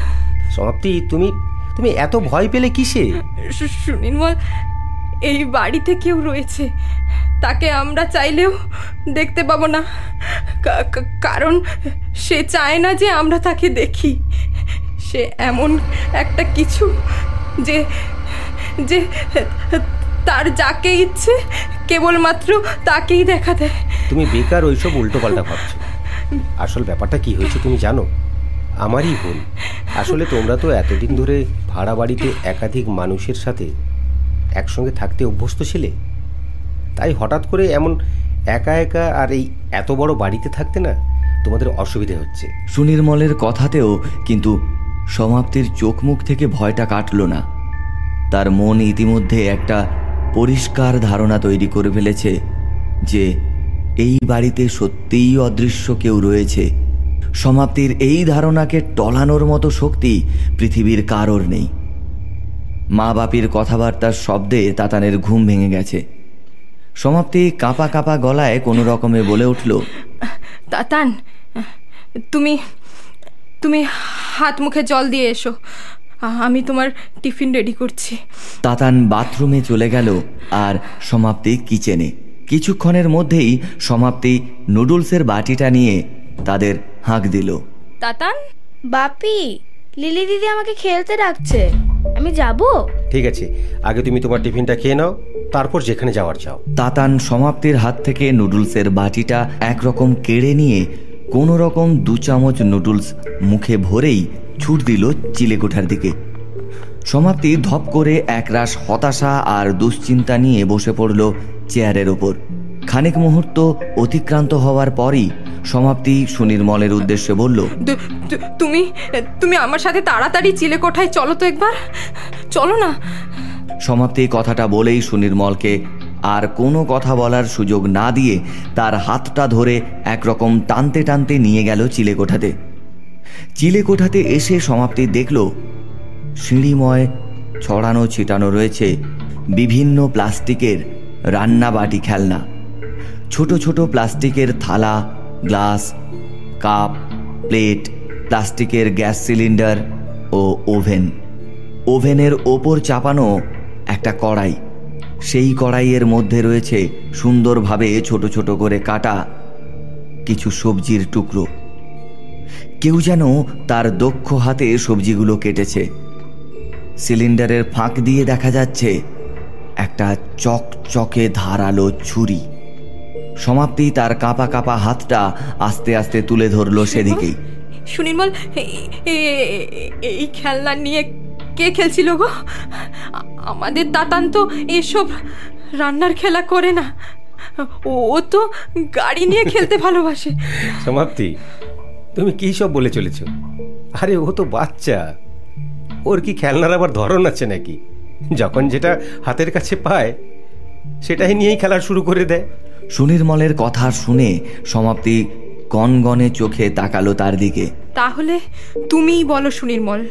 সমাপ্তি তুমি তুমি এত ভয় পেলে কিসে? সুনির্মল এই বাড়িতে কেউ রয়েছে। তাকে আমরা চাইলেও দেখতে পাবো না। কারণ সে চায় না যে আমরা তাকে দেখি। সে এমন একটা কিছু যে যে তার যাকে ইচ্ছে কেবলমাত্র তাকেই দেখা দেয়। তুমি বেকার ওইসব উল্টোপাল্টা ভাবছ। আসল ব্যাপারটা কি হয়েছে তুমি জানো? আমারই ভুল। আসলে তোমরা তো এতদিন ধরে ভাড়া বাড়িতে একাধিক মানুষের সাথে একসঙ্গে থাকতে অভ্যস্ত ছিলে? তাই হঠাৎ করে এমন একা একা আর এই এত বড় বাড়িতে থাকতে না তোমাদের অসুবিধে হচ্ছে। সুনির্মলের কথাতেও কিন্তু সমাপ্তির চোখ মুখ থেকে ভয়টা কাটল না। তার মন ইতিমধ্যে একটা পরিষ্কার ধারণা তৈরি করে ফেলেছে যে এই বাড়িতে সত্যিই অদৃশ্য কেউ রয়েছে। সমাপ্তির এই ধারণাকে টলানোর মতো শক্তি পৃথিবীর কারোর নেই। মা বাপির কথাবার্তার শব্দে তাতানের ঘুম ভেঙে গেছে। সমাপ্তি কাঁপা কাঁপা গলায় কোনো রকমে বলে উঠল তাতান তুমি তুমি হাত মুখে জল দিয়ে এসো। আমি তোমার টিফিন রেডি করছি। তাতান বাথরুমে চলে গেল আর সমাপ্তি কিচেনে। কিছুক্ষণের মধ্যেই সমাপ্তি নুডলসের বাটিটা নিয়ে তাদের হাঁক দিল। তাতান? বাপি লিলি দিদি আমাকে খেলতে ডাকছে। আমি যাব? ঠিক আছে আগে তুমি তোমার টিফিনটা খেয়ে নাও তারপর যেখানে যাওয়ার চাও। তাতান সমাপ্তির হাত থেকে নুডলসের বাটিটা একরকম কেড়ে নিয়ে কোনো রকম দু চামচ নুডলস মুখে ভরেই ছুট দিল চিলেকোঠার দিকে। সমাপ্তি ধপ করে একরাশ হতাশা আর দুশ্চিন্তা নিয়ে বসে পড়ল চেয়ারের ওপর খানিক মুহূর্ত অতিক্রান্ত হওয়ার পরই সমাপ্তি সুনির্মলের উদ্দেশ্যে বলল তুমি তুমি আমার সাথে তাড়াতাড়ি চিলে কোঠায় চলো তো একবার। চলো না। সমাপ্তি কথাটা বলেই সুনির্মলকে আর কোনো কথা বলার সুযোগ না দিয়ে তার হাতটা ধরে একরকম টানতে টানতে নিয়ে গেল চিলেকোঠাতে চিলেকোঠাতে এসে সমাপ্তি দেখল সিঁড়িময় ছড়ানো ছিটানো রয়েছে বিভিন্ন প্লাস্টিকের রান্নাবাটি খেলনা। ছোট ছোট প্লাস্টিকের থালা, গ্লাস, কাপ, প্লেট, প্লাস্টিকের গ্যাস সিলিন্ডার ও ওভেন। ওভেনের ওপর চাপানো একটা কড়াই। সেই কড়াইয়ের মধ্যে রয়েছে সুন্দরভাবে ছোট ছোট করে কাটা কিছু সবজির টুকরো। কেউ যেন তার দক্ষ হাতে সবজিগুলো কেটেছে। সিলিন্ডারের ফাঁক দিয়ে দেখা যাচ্ছে একটা চকচকে ধারালো ছুরি। সমাপ্তি তার কাঁপা কাঁপা হাতটা আস্তে আস্তে তুলে ধরলো সেদিকেই। সুনির্মল এই খেলনা নিয়ে কে খেলছিল গো? আমাদের দাতান তো এসব রান্নার খেলা করে না। ও ও তো গাড়ি নিয়ে খেলতে ভালোবাসে। সমাপ্তি তুমি কী সব বলে চলেছ? আরে ও তো বাচ্চা। ওর কি খেলনার আবার ধরন আছে নাকি? যখন যেটা হাতের কাছে পায় সেটাই নিয়েই খেলা শুরু করে দেয়। সুনির্মলের কথা শুনে সমাপ্তি গনগনে চোখে তাকালো তার দিকে। তাহলে তুমিই বলো সুনির্মল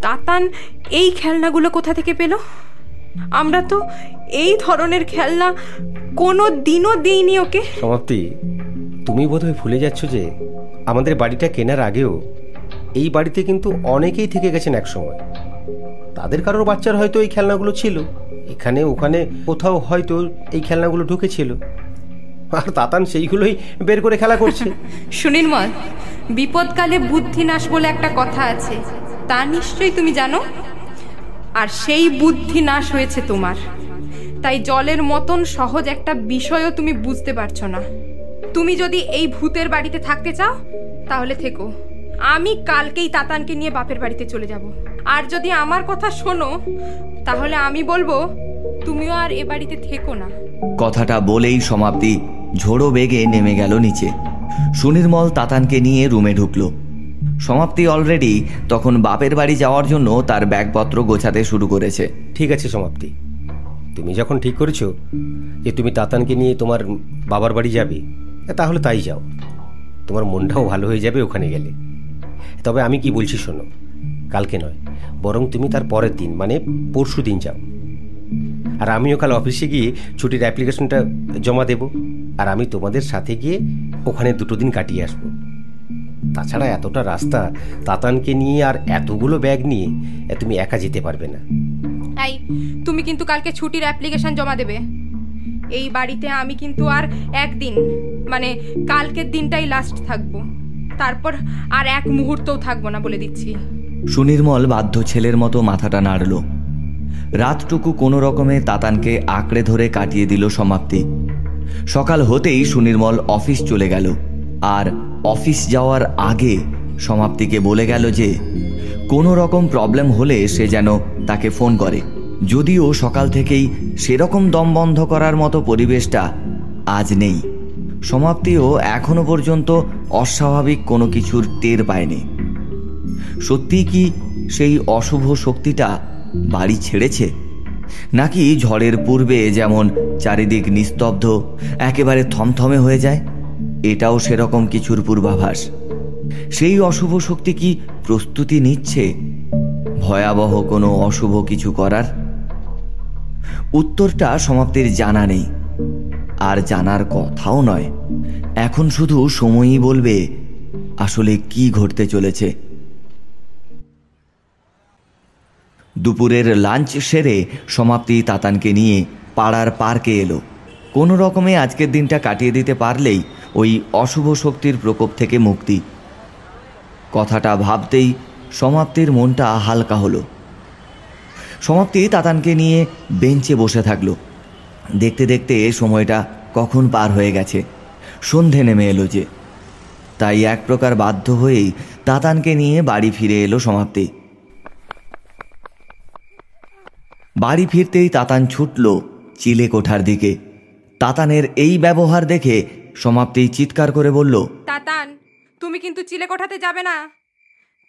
তাতান এই খেলনাগুলো কোথা থেকে পেল? আমরা তো এই ধরনের খেলনা কোনো দিনও দিইনি ওকে। সমাপ্তি তুমি বোধহয় ভুলে যাচ্ছ যে আমাদের বাড়িটা কেনার আগেও এই বাড়িতে কিন্তু অনেকেই থেকে গেছেন একসময়। তাদের কারোর বাচ্চার হয়তো এই খেলনাগুলো ছিল। এখানে, ওখানে, কোথাও হয়তো এই খেলনাগুলো ঢুকেছিল। আর তাতান সেইগুলোই বের করে খেলা করছে। সুনির্মল বিপদকালে বুদ্ধি নাশ বলে একটা কথা আছে। তা নিশ্চয়ই তুমি জানো? আর সেই বুদ্ধি নাশ হয়েছে তোমার। তাই জলের মতন সহজ একটা বিষয়ও তুমি বুঝতে পারছ না। তুমি যদি এই ভূতের বাড়িতে থাকতে চাও, তাহলে থেকো। আমি কালকেই তাতানকে নিয়ে বাপের বাড়িতে চলে যাব। আর যদি আমার কথা শোনো তাহলে আমি বলব তুমিও আর এ বাড়িতে থেকো না। কথাটা বলেই সমাপ্তি। ঝোড়ো বেগে নেমে গেল নিচে। সুনির্মল তাতানকে নিয়ে রুমে ঢুকলো। সমাপ্তি অলরেডি তখন বাপের বাড়ি যাওয়ার জন্য তার ব্যাগপত্র গোছাতে শুরু করেছে। ঠিক আছে সমাপ্তি। তুমি যখন ঠিক করেছ যে তুমি তাতানকে নিয়ে তোমার বাবার বাড়ি যাবে তাহলে তাই যাও। তোমার মনটাও ভালো হয়ে যাবে ওখানে গেলে। তবে আমি কি বলছি শোনো কালকে নয়, বরং তুমি তার পরের দিন মানে পরশু দিন যাও। আর আমিও কাল অফিসে গিয়ে ছুটির অ্যাপ্লিকেশনটা জমা দেব। আর আমি তোমাদের সাথে গিয়ে ওখানে দুটো দিন কাটিয়ে আসব। তাছাড়া এতটা রাস্তা তাতানকে নিয়ে আর এতগুলো ব্যাগ নিয়ে তুমি একা যেতে পারবে না। এই, তুমি কিন্তু কালকে ছুটির অ্যাপ্লিকেশন জমা দেবে। এই বাড়িতে আমি কিন্তু আর একদিন মানে কালকের দিনটাই লাস্ট থাকব। তারপর আর এক মুহূর্তও থাকব না বলে দিচ্ছি। সুনির্মল বাধ্য ছেলের মতো মাথাটা নাড়ল। রাতটুকু কোনো রকমে তাতানকে আঁকড়ে ধরে কাটিয়ে দিল সমাপ্তি। সকাল হতেই সুনির্মল অফিস চলে গেল। আর অফিস যাওয়ার আগে সমাপ্তিকে বলে গেল যে, কোনো রকম প্রবলেম হলে সে যেন তাকে ফোন করে। যদিও সকাল থেকেই সেরকম দম বন্ধ করার মতো পরিবেশটা আজ নেই। সমাপ্তিও এখনও পর্যন্ত অস্বাভাবিক কোনো কিছুর টের পায়নি। সত্যি কি সেই অশুভ শক্তিটা বাড়ি ছেড়েছে? নাকি ঝড়ের পূর্বে যেমন চারিদিক নিস্তব্ধ, একেবারে থমথমে হয়ে যায়? এটাও সেরকম কিছুর পূর্বাভাস। সেই অশুভ শক্তি কি প্রস্তুতি নিচ্ছে? ভয়াবহ কোনো অশুভ কিছু করার? উত্তরটা সমাপ্তির জানা নেই। আর জানার কথাও নয়। এখন শুধু সময়ই বলবে আসলে কি ঘটতে চলেছে। দুপুরের লাঞ্চ সেরে সমাপ্তি তাতানকে নিয়ে পাড়ার পার্কে এলো। কোনো রকমে আজকের দিনটা কাটিয়ে দিতে পারলেই ওই অশুভ শক্তির প্রকোপ থেকে মুক্তি। কথাটা ভাবতেই সমাপ্তির মনটা হালকা হলো। সমাপ্তি তাতানকে নিয়ে বেঞ্চে বসে থাকল। দেখতে দেখতে এ সময়টা কখন পার হয়ে গেছে। সন্ধে নেমে এলো যে। তাই এক প্রকার বাধ্য হয়েই তাতানকে নিয়ে বাড়ি ফিরে এলো সমাপ্তি। বাড়ি ফিরতেই তাতান ছুটল চিলে কোঠার দিকে। তাতানের এই ব্যবহার দেখে সমাপ্তি চিৎকার করে বলল তাতান তুমি কিন্তু চিলে কোঠাতে যাবে না।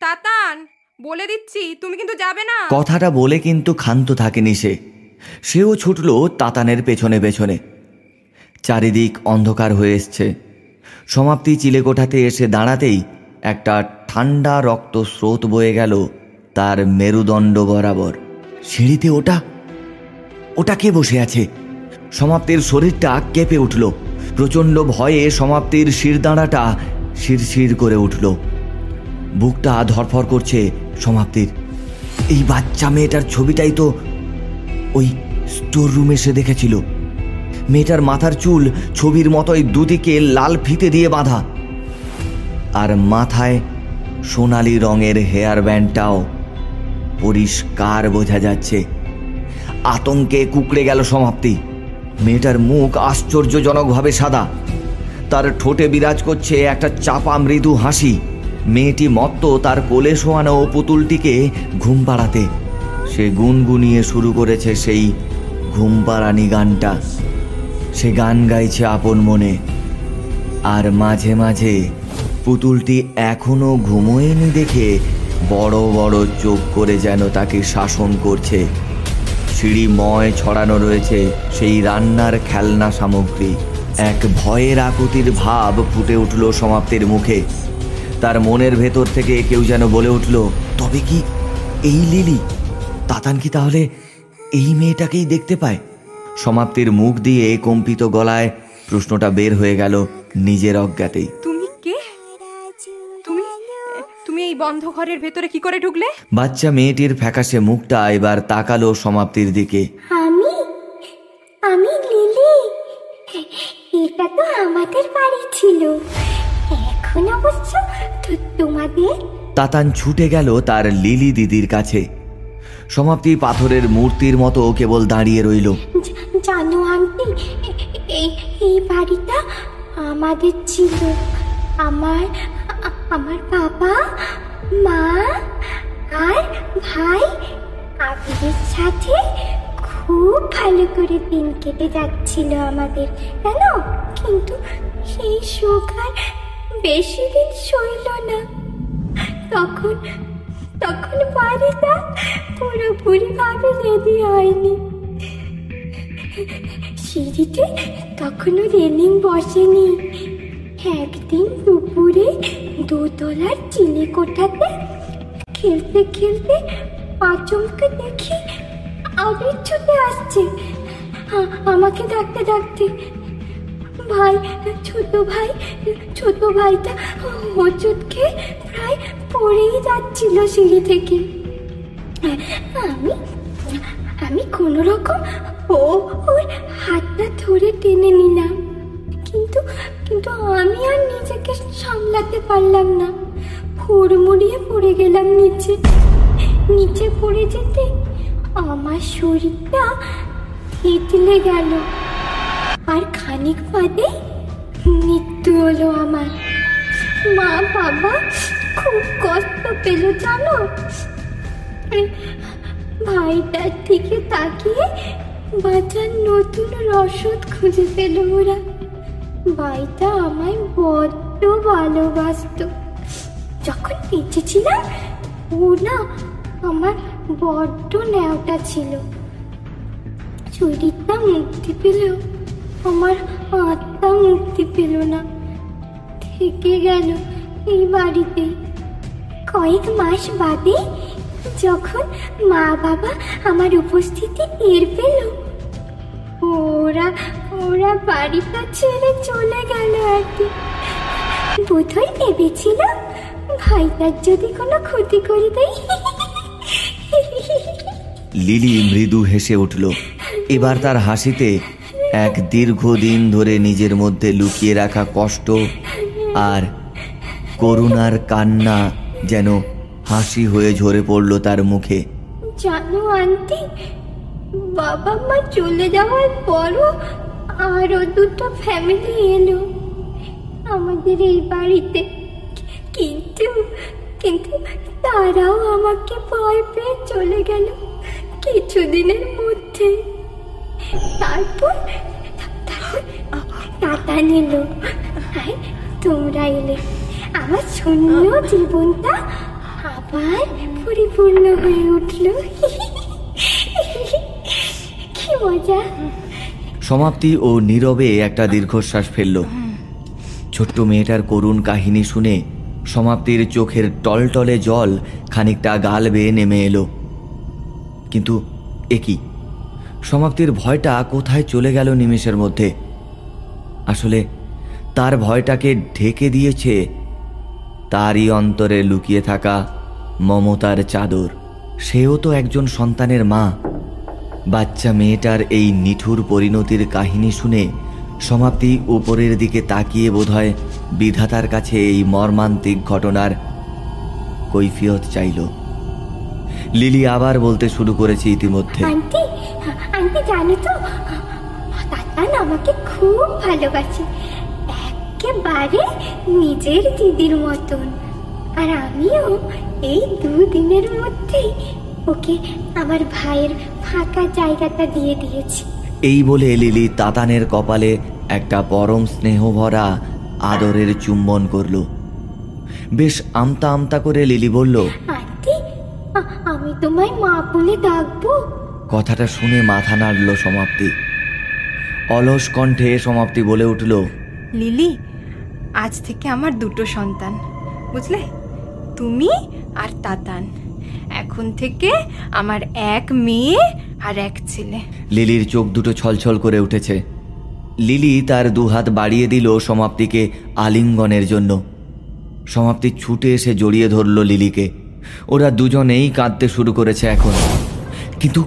তাতান বলে দিচ্ছি তুমি কিন্তু যাবে না। কথাটা বলে কিন্তু ক্ষান্ত থাকেনি সে। সেও ছুটল তাতানের পেছনে পেছনে। চারিদিক অন্ধকার হয়ে এসছে। সমাপ্তি চিলেকোঠাতে এসে দাঁড়াতেই একটা ঠান্ডা রক্ত স্রোত বয়ে গেল তার মেরুদণ্ড বরাবর। সিঁড়িতে ওটা ওটা কে বসে আছে? সমাপ্তির শরীরটা কেঁপে উঠল। প্রচণ্ড ভয়ে সমাপ্তির শিরদাঁড়াটা শিরশির করে উঠল। বুকটা ধরফর করছে সমাপ্তির। এই বাচ্চা মেয়েটার ছবিটাই তো ওই স্টোর রুমে সে দেখেছিল। মেয়েটার মাথার চুল ছবির মতোই দুদিকে লাল ফিতে দিয়ে বাঁধা। আর মাথায় সোনালি রঙের হেয়ার ব্যান্ডটাও পরিষ্কার বোঝা যাচ্ছে। আতঙ্কে কুকড়ে গেল সমাপ্তি। মেয়েটার মুখ আশ্চর্যজনকভাবে সাদা। তার ঠোঁটে বিরাজ করছে একটা চাপা মৃদু হাসি। মেয়েটি মত্ত তার কোলে শোয়ানো পুতুলটিকে ঘুম পাড়াতে। সে গুনগুনিয়ে শুরু করেছে সেই ঘুম পাড়ানি গানটা। সে গান গাইছে আপন মনে। আর মাঝে মাঝে পুতুলটি এখনও ঘুমোয়নি দেখে বড় বড় চোখ করে যেন তাকে শাসন করছে। সিঁড়িময় ছড়ানো রয়েছে সেই রান্নার খেলনা সামগ্রী। এক ভয়ের আকুতির ভাব ফুটে উঠল সমাপ্তির মুখে। তার মনের ভেতর থেকে কেউ যেন বলে উঠল, তবে কি এই লিলি? তাতান কি তাহলে এই মেয়েটাকেই দেখতে পায়? সমাপ্তির মুখ দিয়ে কম্পিত গলায় প্রশ্নটা বের হয়ে গেল নিজের অজ্ঞাতেই। এই বন্ধ ঘরের ভেতরে কি করে ঢুকলে? বাচ্চা মেয়েটির ফ্যাকাশে মুখটা এবার তাকালো সমাপ্তির দিকে। আমি? আমি লিলি? এটা তো আমাদের বাড়ি ছিল। এখন অবশ্য তো- তোমাদের? তাতান ছুটে গেল তার লিলি দিদির কাছে। সমাপ্তি পাথরের মূর্তির মতো কেবল দাঁড়িয়ে রইল। জানো আন্টি এই এই বাড়িটা আমাদের ছিল। আমার আমার বাবা মা আর ভাই আবিরের সাথে খুব ভালো করে দিন কেটে যাচ্ছিল আমাদের, জানো? কিন্তু সেই সুখ আর বেশি দিন সইল না। তখন তখন বাড়িটা পুরোপুরি ভাবে রেডি হয়নি। সিঁড়িতে তখনও রেলিং বসেনি। একদিন দুপুরে দোতলার চিলে কোঠাতে খেলতে খেলতে আচমকে দেখি আবির ছুটে আসছে আমাকে ডাকতে ডাকতে, ভাই, ছোট ভাই, ছোট ভাইটা হোঁচট খেয়ে প্রায় পড়েই যাচ্ছিল সিঁড়ি থেকে। আমি আমি কোনো রকম ও ওর হাতটা ধরে টেনে নিলাম। কিন্তু কিন্তু আমি আর নিজেকে সামলাতে পারলাম না। হুড়মুড়িয়ে পড়ে গেলাম নিচে। নিচে পড়ে যেতে আমার শরীরটা থেতলে গেল। আর খানিক বাদে মৃত্যু হলো আমার। মা বাবা খুব কষ্ট পেল, জানো? ভাইটার দিকে তাকিয়ে বাঁচার নতুন রসদ খুঁজে পেল ওরা। ভাইটা আমায় বড্ড ভালোবাসত। যখন বেঁচে ছিলাম, ও না আমার বড্ড ন্যাওটা ছিল। শরীরটা মুক্তি পেলেও, আমার আত্মা মুক্তি পেল না। থেকে গেল এই বাড়িতে। কয়েক মাস বাদে যখন মা বাবা আমার উপস্থিতি টের পেল ওরা ওরা বাড়িটা ছেড়ে চলে গেল আর কি বোধহয় ভেবেছিল ভাইটার যদি কোনো ক্ষতি করে দেয়। লিলি মৃদু হেসে উঠল। এবার তার হাসিতে এক দীর্ঘদিন ধরে নিজের মধ্যে লুকিয়ে রাখা কষ্ট আর করুণার কান্না যেন হাসি হয়ে ঝরে পড়ল তার মুখে। জানো আন্টি বাবা মা চলে যাওয়ার পরও আরও দুটো ফ্যামিলি এলো। আমাদের এই বাড়িতে। কিন্তু কিন্তু তারাও আমাকে ভয় পেয়ে চলে গেল কিছুদিনের মধ্যে। তারপর টাটা নিল। তোমরা এলে। আমার শূন্য জীবনটা আবার পরিপূর্ণ হয়ে উঠল। সমাপ্তি ও নীরবে একটা দীর্ঘশ্বাস ফেলল। ছোট্ট মেয়েটার করুণ কাহিনী শুনে সমাপ্তির চোখের টলটলে জল খানিকটা গাল বেয়ে নেমে এলো। কিন্তু একই সমাপ্তির ভয়টা কোথায় চলে গেল নিমেষের মধ্যে? আসলে তার ভয়টাকে ঢেকে দিয়েছে তারই অন্তরে লুকিয়ে থাকা মমতার চাদর। সেও তো একজন সন্তানের মা। বাচ্চা মেয়েটার এই নিঠুর পরিণতির কাহিনী শুনে সমাপ্তি উপরের দিকে তাকিয়ে বোধহয় বিধাতার কাছে এই মর্মান্তিক ঘটনার কৈফিয়ত চাইল। লিলি আবার বলতে শুরু করেছে ইতিমধ্যে। আন্টি জানো তো তাতান আমাকে খুব ভালোবাসে। একেবারে নিজের দিদির মতন। আর আমিও এই দুদিনের মধ্যেই ওকে আমার ভাইয়ের ফাঁকা জায়গাটা দিয়ে দিয়েছি। এই বলে লিলি তাতানের কপালে একটা পরম স্নেহভরা আদরের চুম্বন করল। বেশ আমতা আমতা করে লিলি বলল আন্টি আ- আমি তোমায় মা বলে ডাকবো? কথাটা শুনে মাথা নাড়ল সমাপ্তি। অলস কণ্ঠে সমাপ্তি বলে উঠল লিলি আজ থেকে আমার দুটো সন্তান বুঝলে? তুমি আর তাতান। এখন থেকে আমার এক মেয়ে আর এক ছেলে। লিলির চোখ দুটো ছলছল করে উঠেছে। লিলি তার দুহাত বাড়িয়ে দিল সমাপ্তিকে আলিঙ্গনের জন্য। সমাপ্তি ছুটে এসে জড়িয়ে ধরল লিলিকে। ওরা দুজনেই কাঁদতে শুরু করেছে এখন। কিন্তু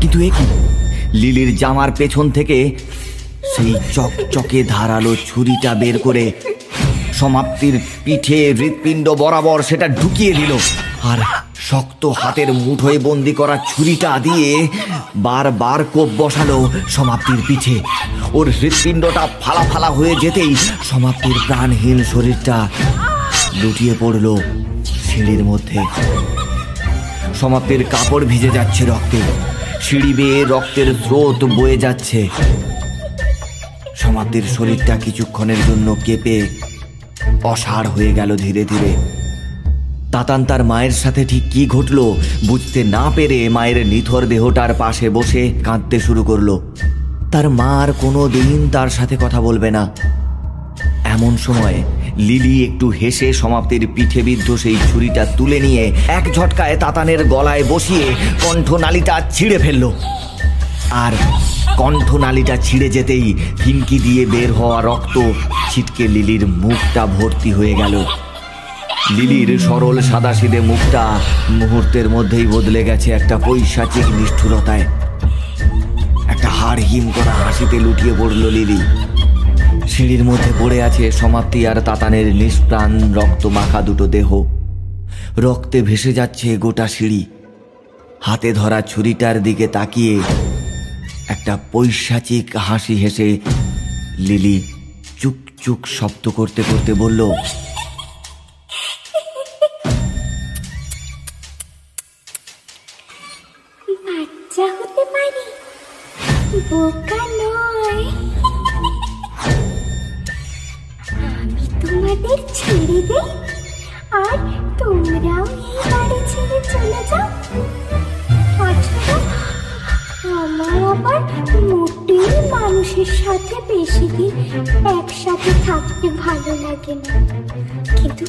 কিন্তু এ কি? লিলির জামার পেছন থেকে সেই চকচকে ধারালো ছুরিটা বের করে সমাপ্তির পিঠে হৃৎপিণ্ড বরাবর সেটা ঢুকিয়ে দিল। আর শক্ত হাতের মুঠোয় বন্দি করা ছুরিটা দিয়ে বারবার কোপ বসালো সমাপ্তির পিঠে। ওর হৃৎপিণ্ডটা ফালা ফালা হয়ে যেতেই সমাপ্তির প্রাণহীন শরীরটা লুটিয়ে পড়ল সিঁড়ির মধ্যে। সমাপ্তির কাপড় ভিজে যাচ্ছে রক্তে। সিঁড়ি বেয়ে রক্তের স্রোত বয়ে যাচ্ছে। সমাপ্তির শরীরটা কিছুক্ষণের জন্য কেঁপে অসাড় হয়ে গেল ধীরে ধীরে। তাতান তার মায়ের সাথে ঠিক কি ঘটলো বুঝতে না পেরে মায়ের নিথর দেহটার পাশে বসে কাঁদতে শুরু করল। তার মা আর কোনো দিন তার সাথে কথা বলবে না। এমন সময় লিলি একটু হেসে সমাপ্তির পিঠে বিদ্ধ সেই ছুরিটা তুলে নিয়ে এক ঝটকায় তাতানের গলায় বসিয়ে কণ্ঠনালীটা ছিঁড়ে ফেলল। আর কণ্ঠনালীটা ছিঁড়ে যেতেই হিমকি দিয়ে বের হওয়া রক্ত ছিটকে লিলির মুখটা ভর্তি হয়ে গেল। লিলির সরল সাদাসিদে মুখটা মুহূর্তের মধ্যেই বদলে গেছে একটা পৈশাচিক নিষ্ঠুরতায়। একটা হাড় হিম করা হাসিতে লুটিয়ে পড়ল লিলি। সিঁড়ির মধ্যে পড়ে আছে সমাপ্তি আর তাতানের নিষ্প্রাণ রক্ত মাখা দুটো দেহ। রক্তে ভেসে যাচ্ছে গোটা সিঁড়ি। হাতে ধরা ছুরিটার দিকে তাকিয়ে একটা পৈশাচিক হাসি হেসে লিলি চুক চুক শব্দ করতে করতে বলল ভালো লাগে না। কিন্তু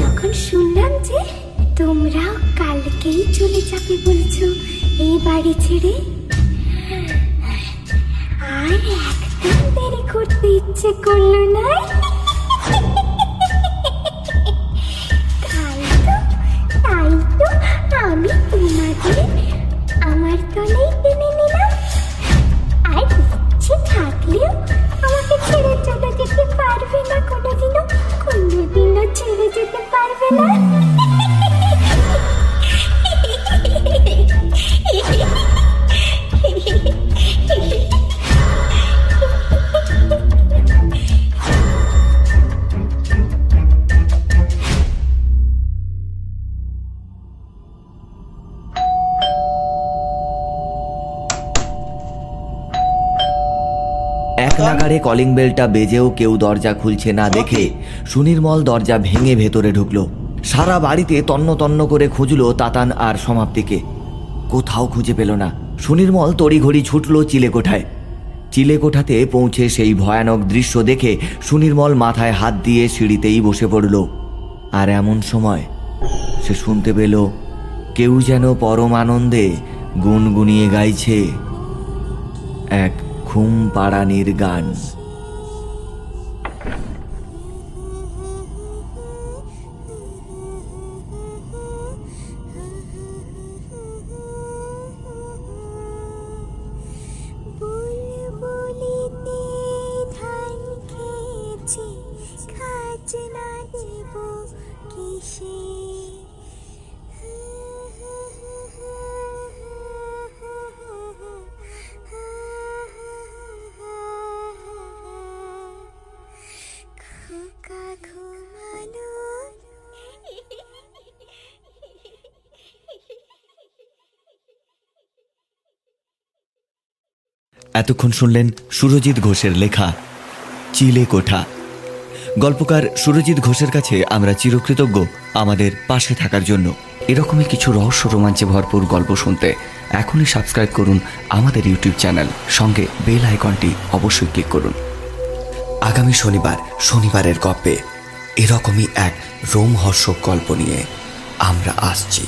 যখন শুনলাম যে তোমরা কালকেই চলে যাবে বলছো এই বাড়ি ছেড়ে, আর একদম দেরি করতে ইচ্ছে করল কলিং বেলটা বেজেও কেউ দরজা খুলছে না দেখে সুনির্মল দরজা ভেঙে ভেতরে ঢুকলো। সারা বাড়িতে তন্ন তন্ন করে খুঁজলো তাতান আর সমাপ্তিকে। কোথাও খুঁজে পেল না। সুনির্মল তড়িঘড়ি ছুটল চিলেকোঠায়। চিলেকোঠাতে পৌঁছে সেই ভয়ানক দৃশ্য দেখে সুনির্মল মাথায় হাত দিয়ে সিঁড়িতেই বসে পড়ল। আর এমন সময় সে শুনতে পেল, কেউ যেন পরম আনন্দে গুনগুনিয়ে গাইছে এক ঘুম পাড়ানির গান। এতক্ষণ শুনলেন সুরজিৎ ঘোষের লেখা, চিলে কোঠা গল্পকার সুরজিৎ ঘোষের কাছে আমরা চিরকৃতজ্ঞ আমাদের পাশে থাকার জন্য। এরকমই কিছু রহস্য রোমাঞ্চে ভরপুর গল্প শুনতে এখনই সাবস্ক্রাইব করুন আমাদের ইউটিউব চ্যানেল। সঙ্গে বেল আইকনটি অবশ্যই ক্লিক করুন। আগামী শনিবার, শনিবারের গল্পে এরকমই এক রোমহর্ষক গল্প নিয়ে আমরা আসছি।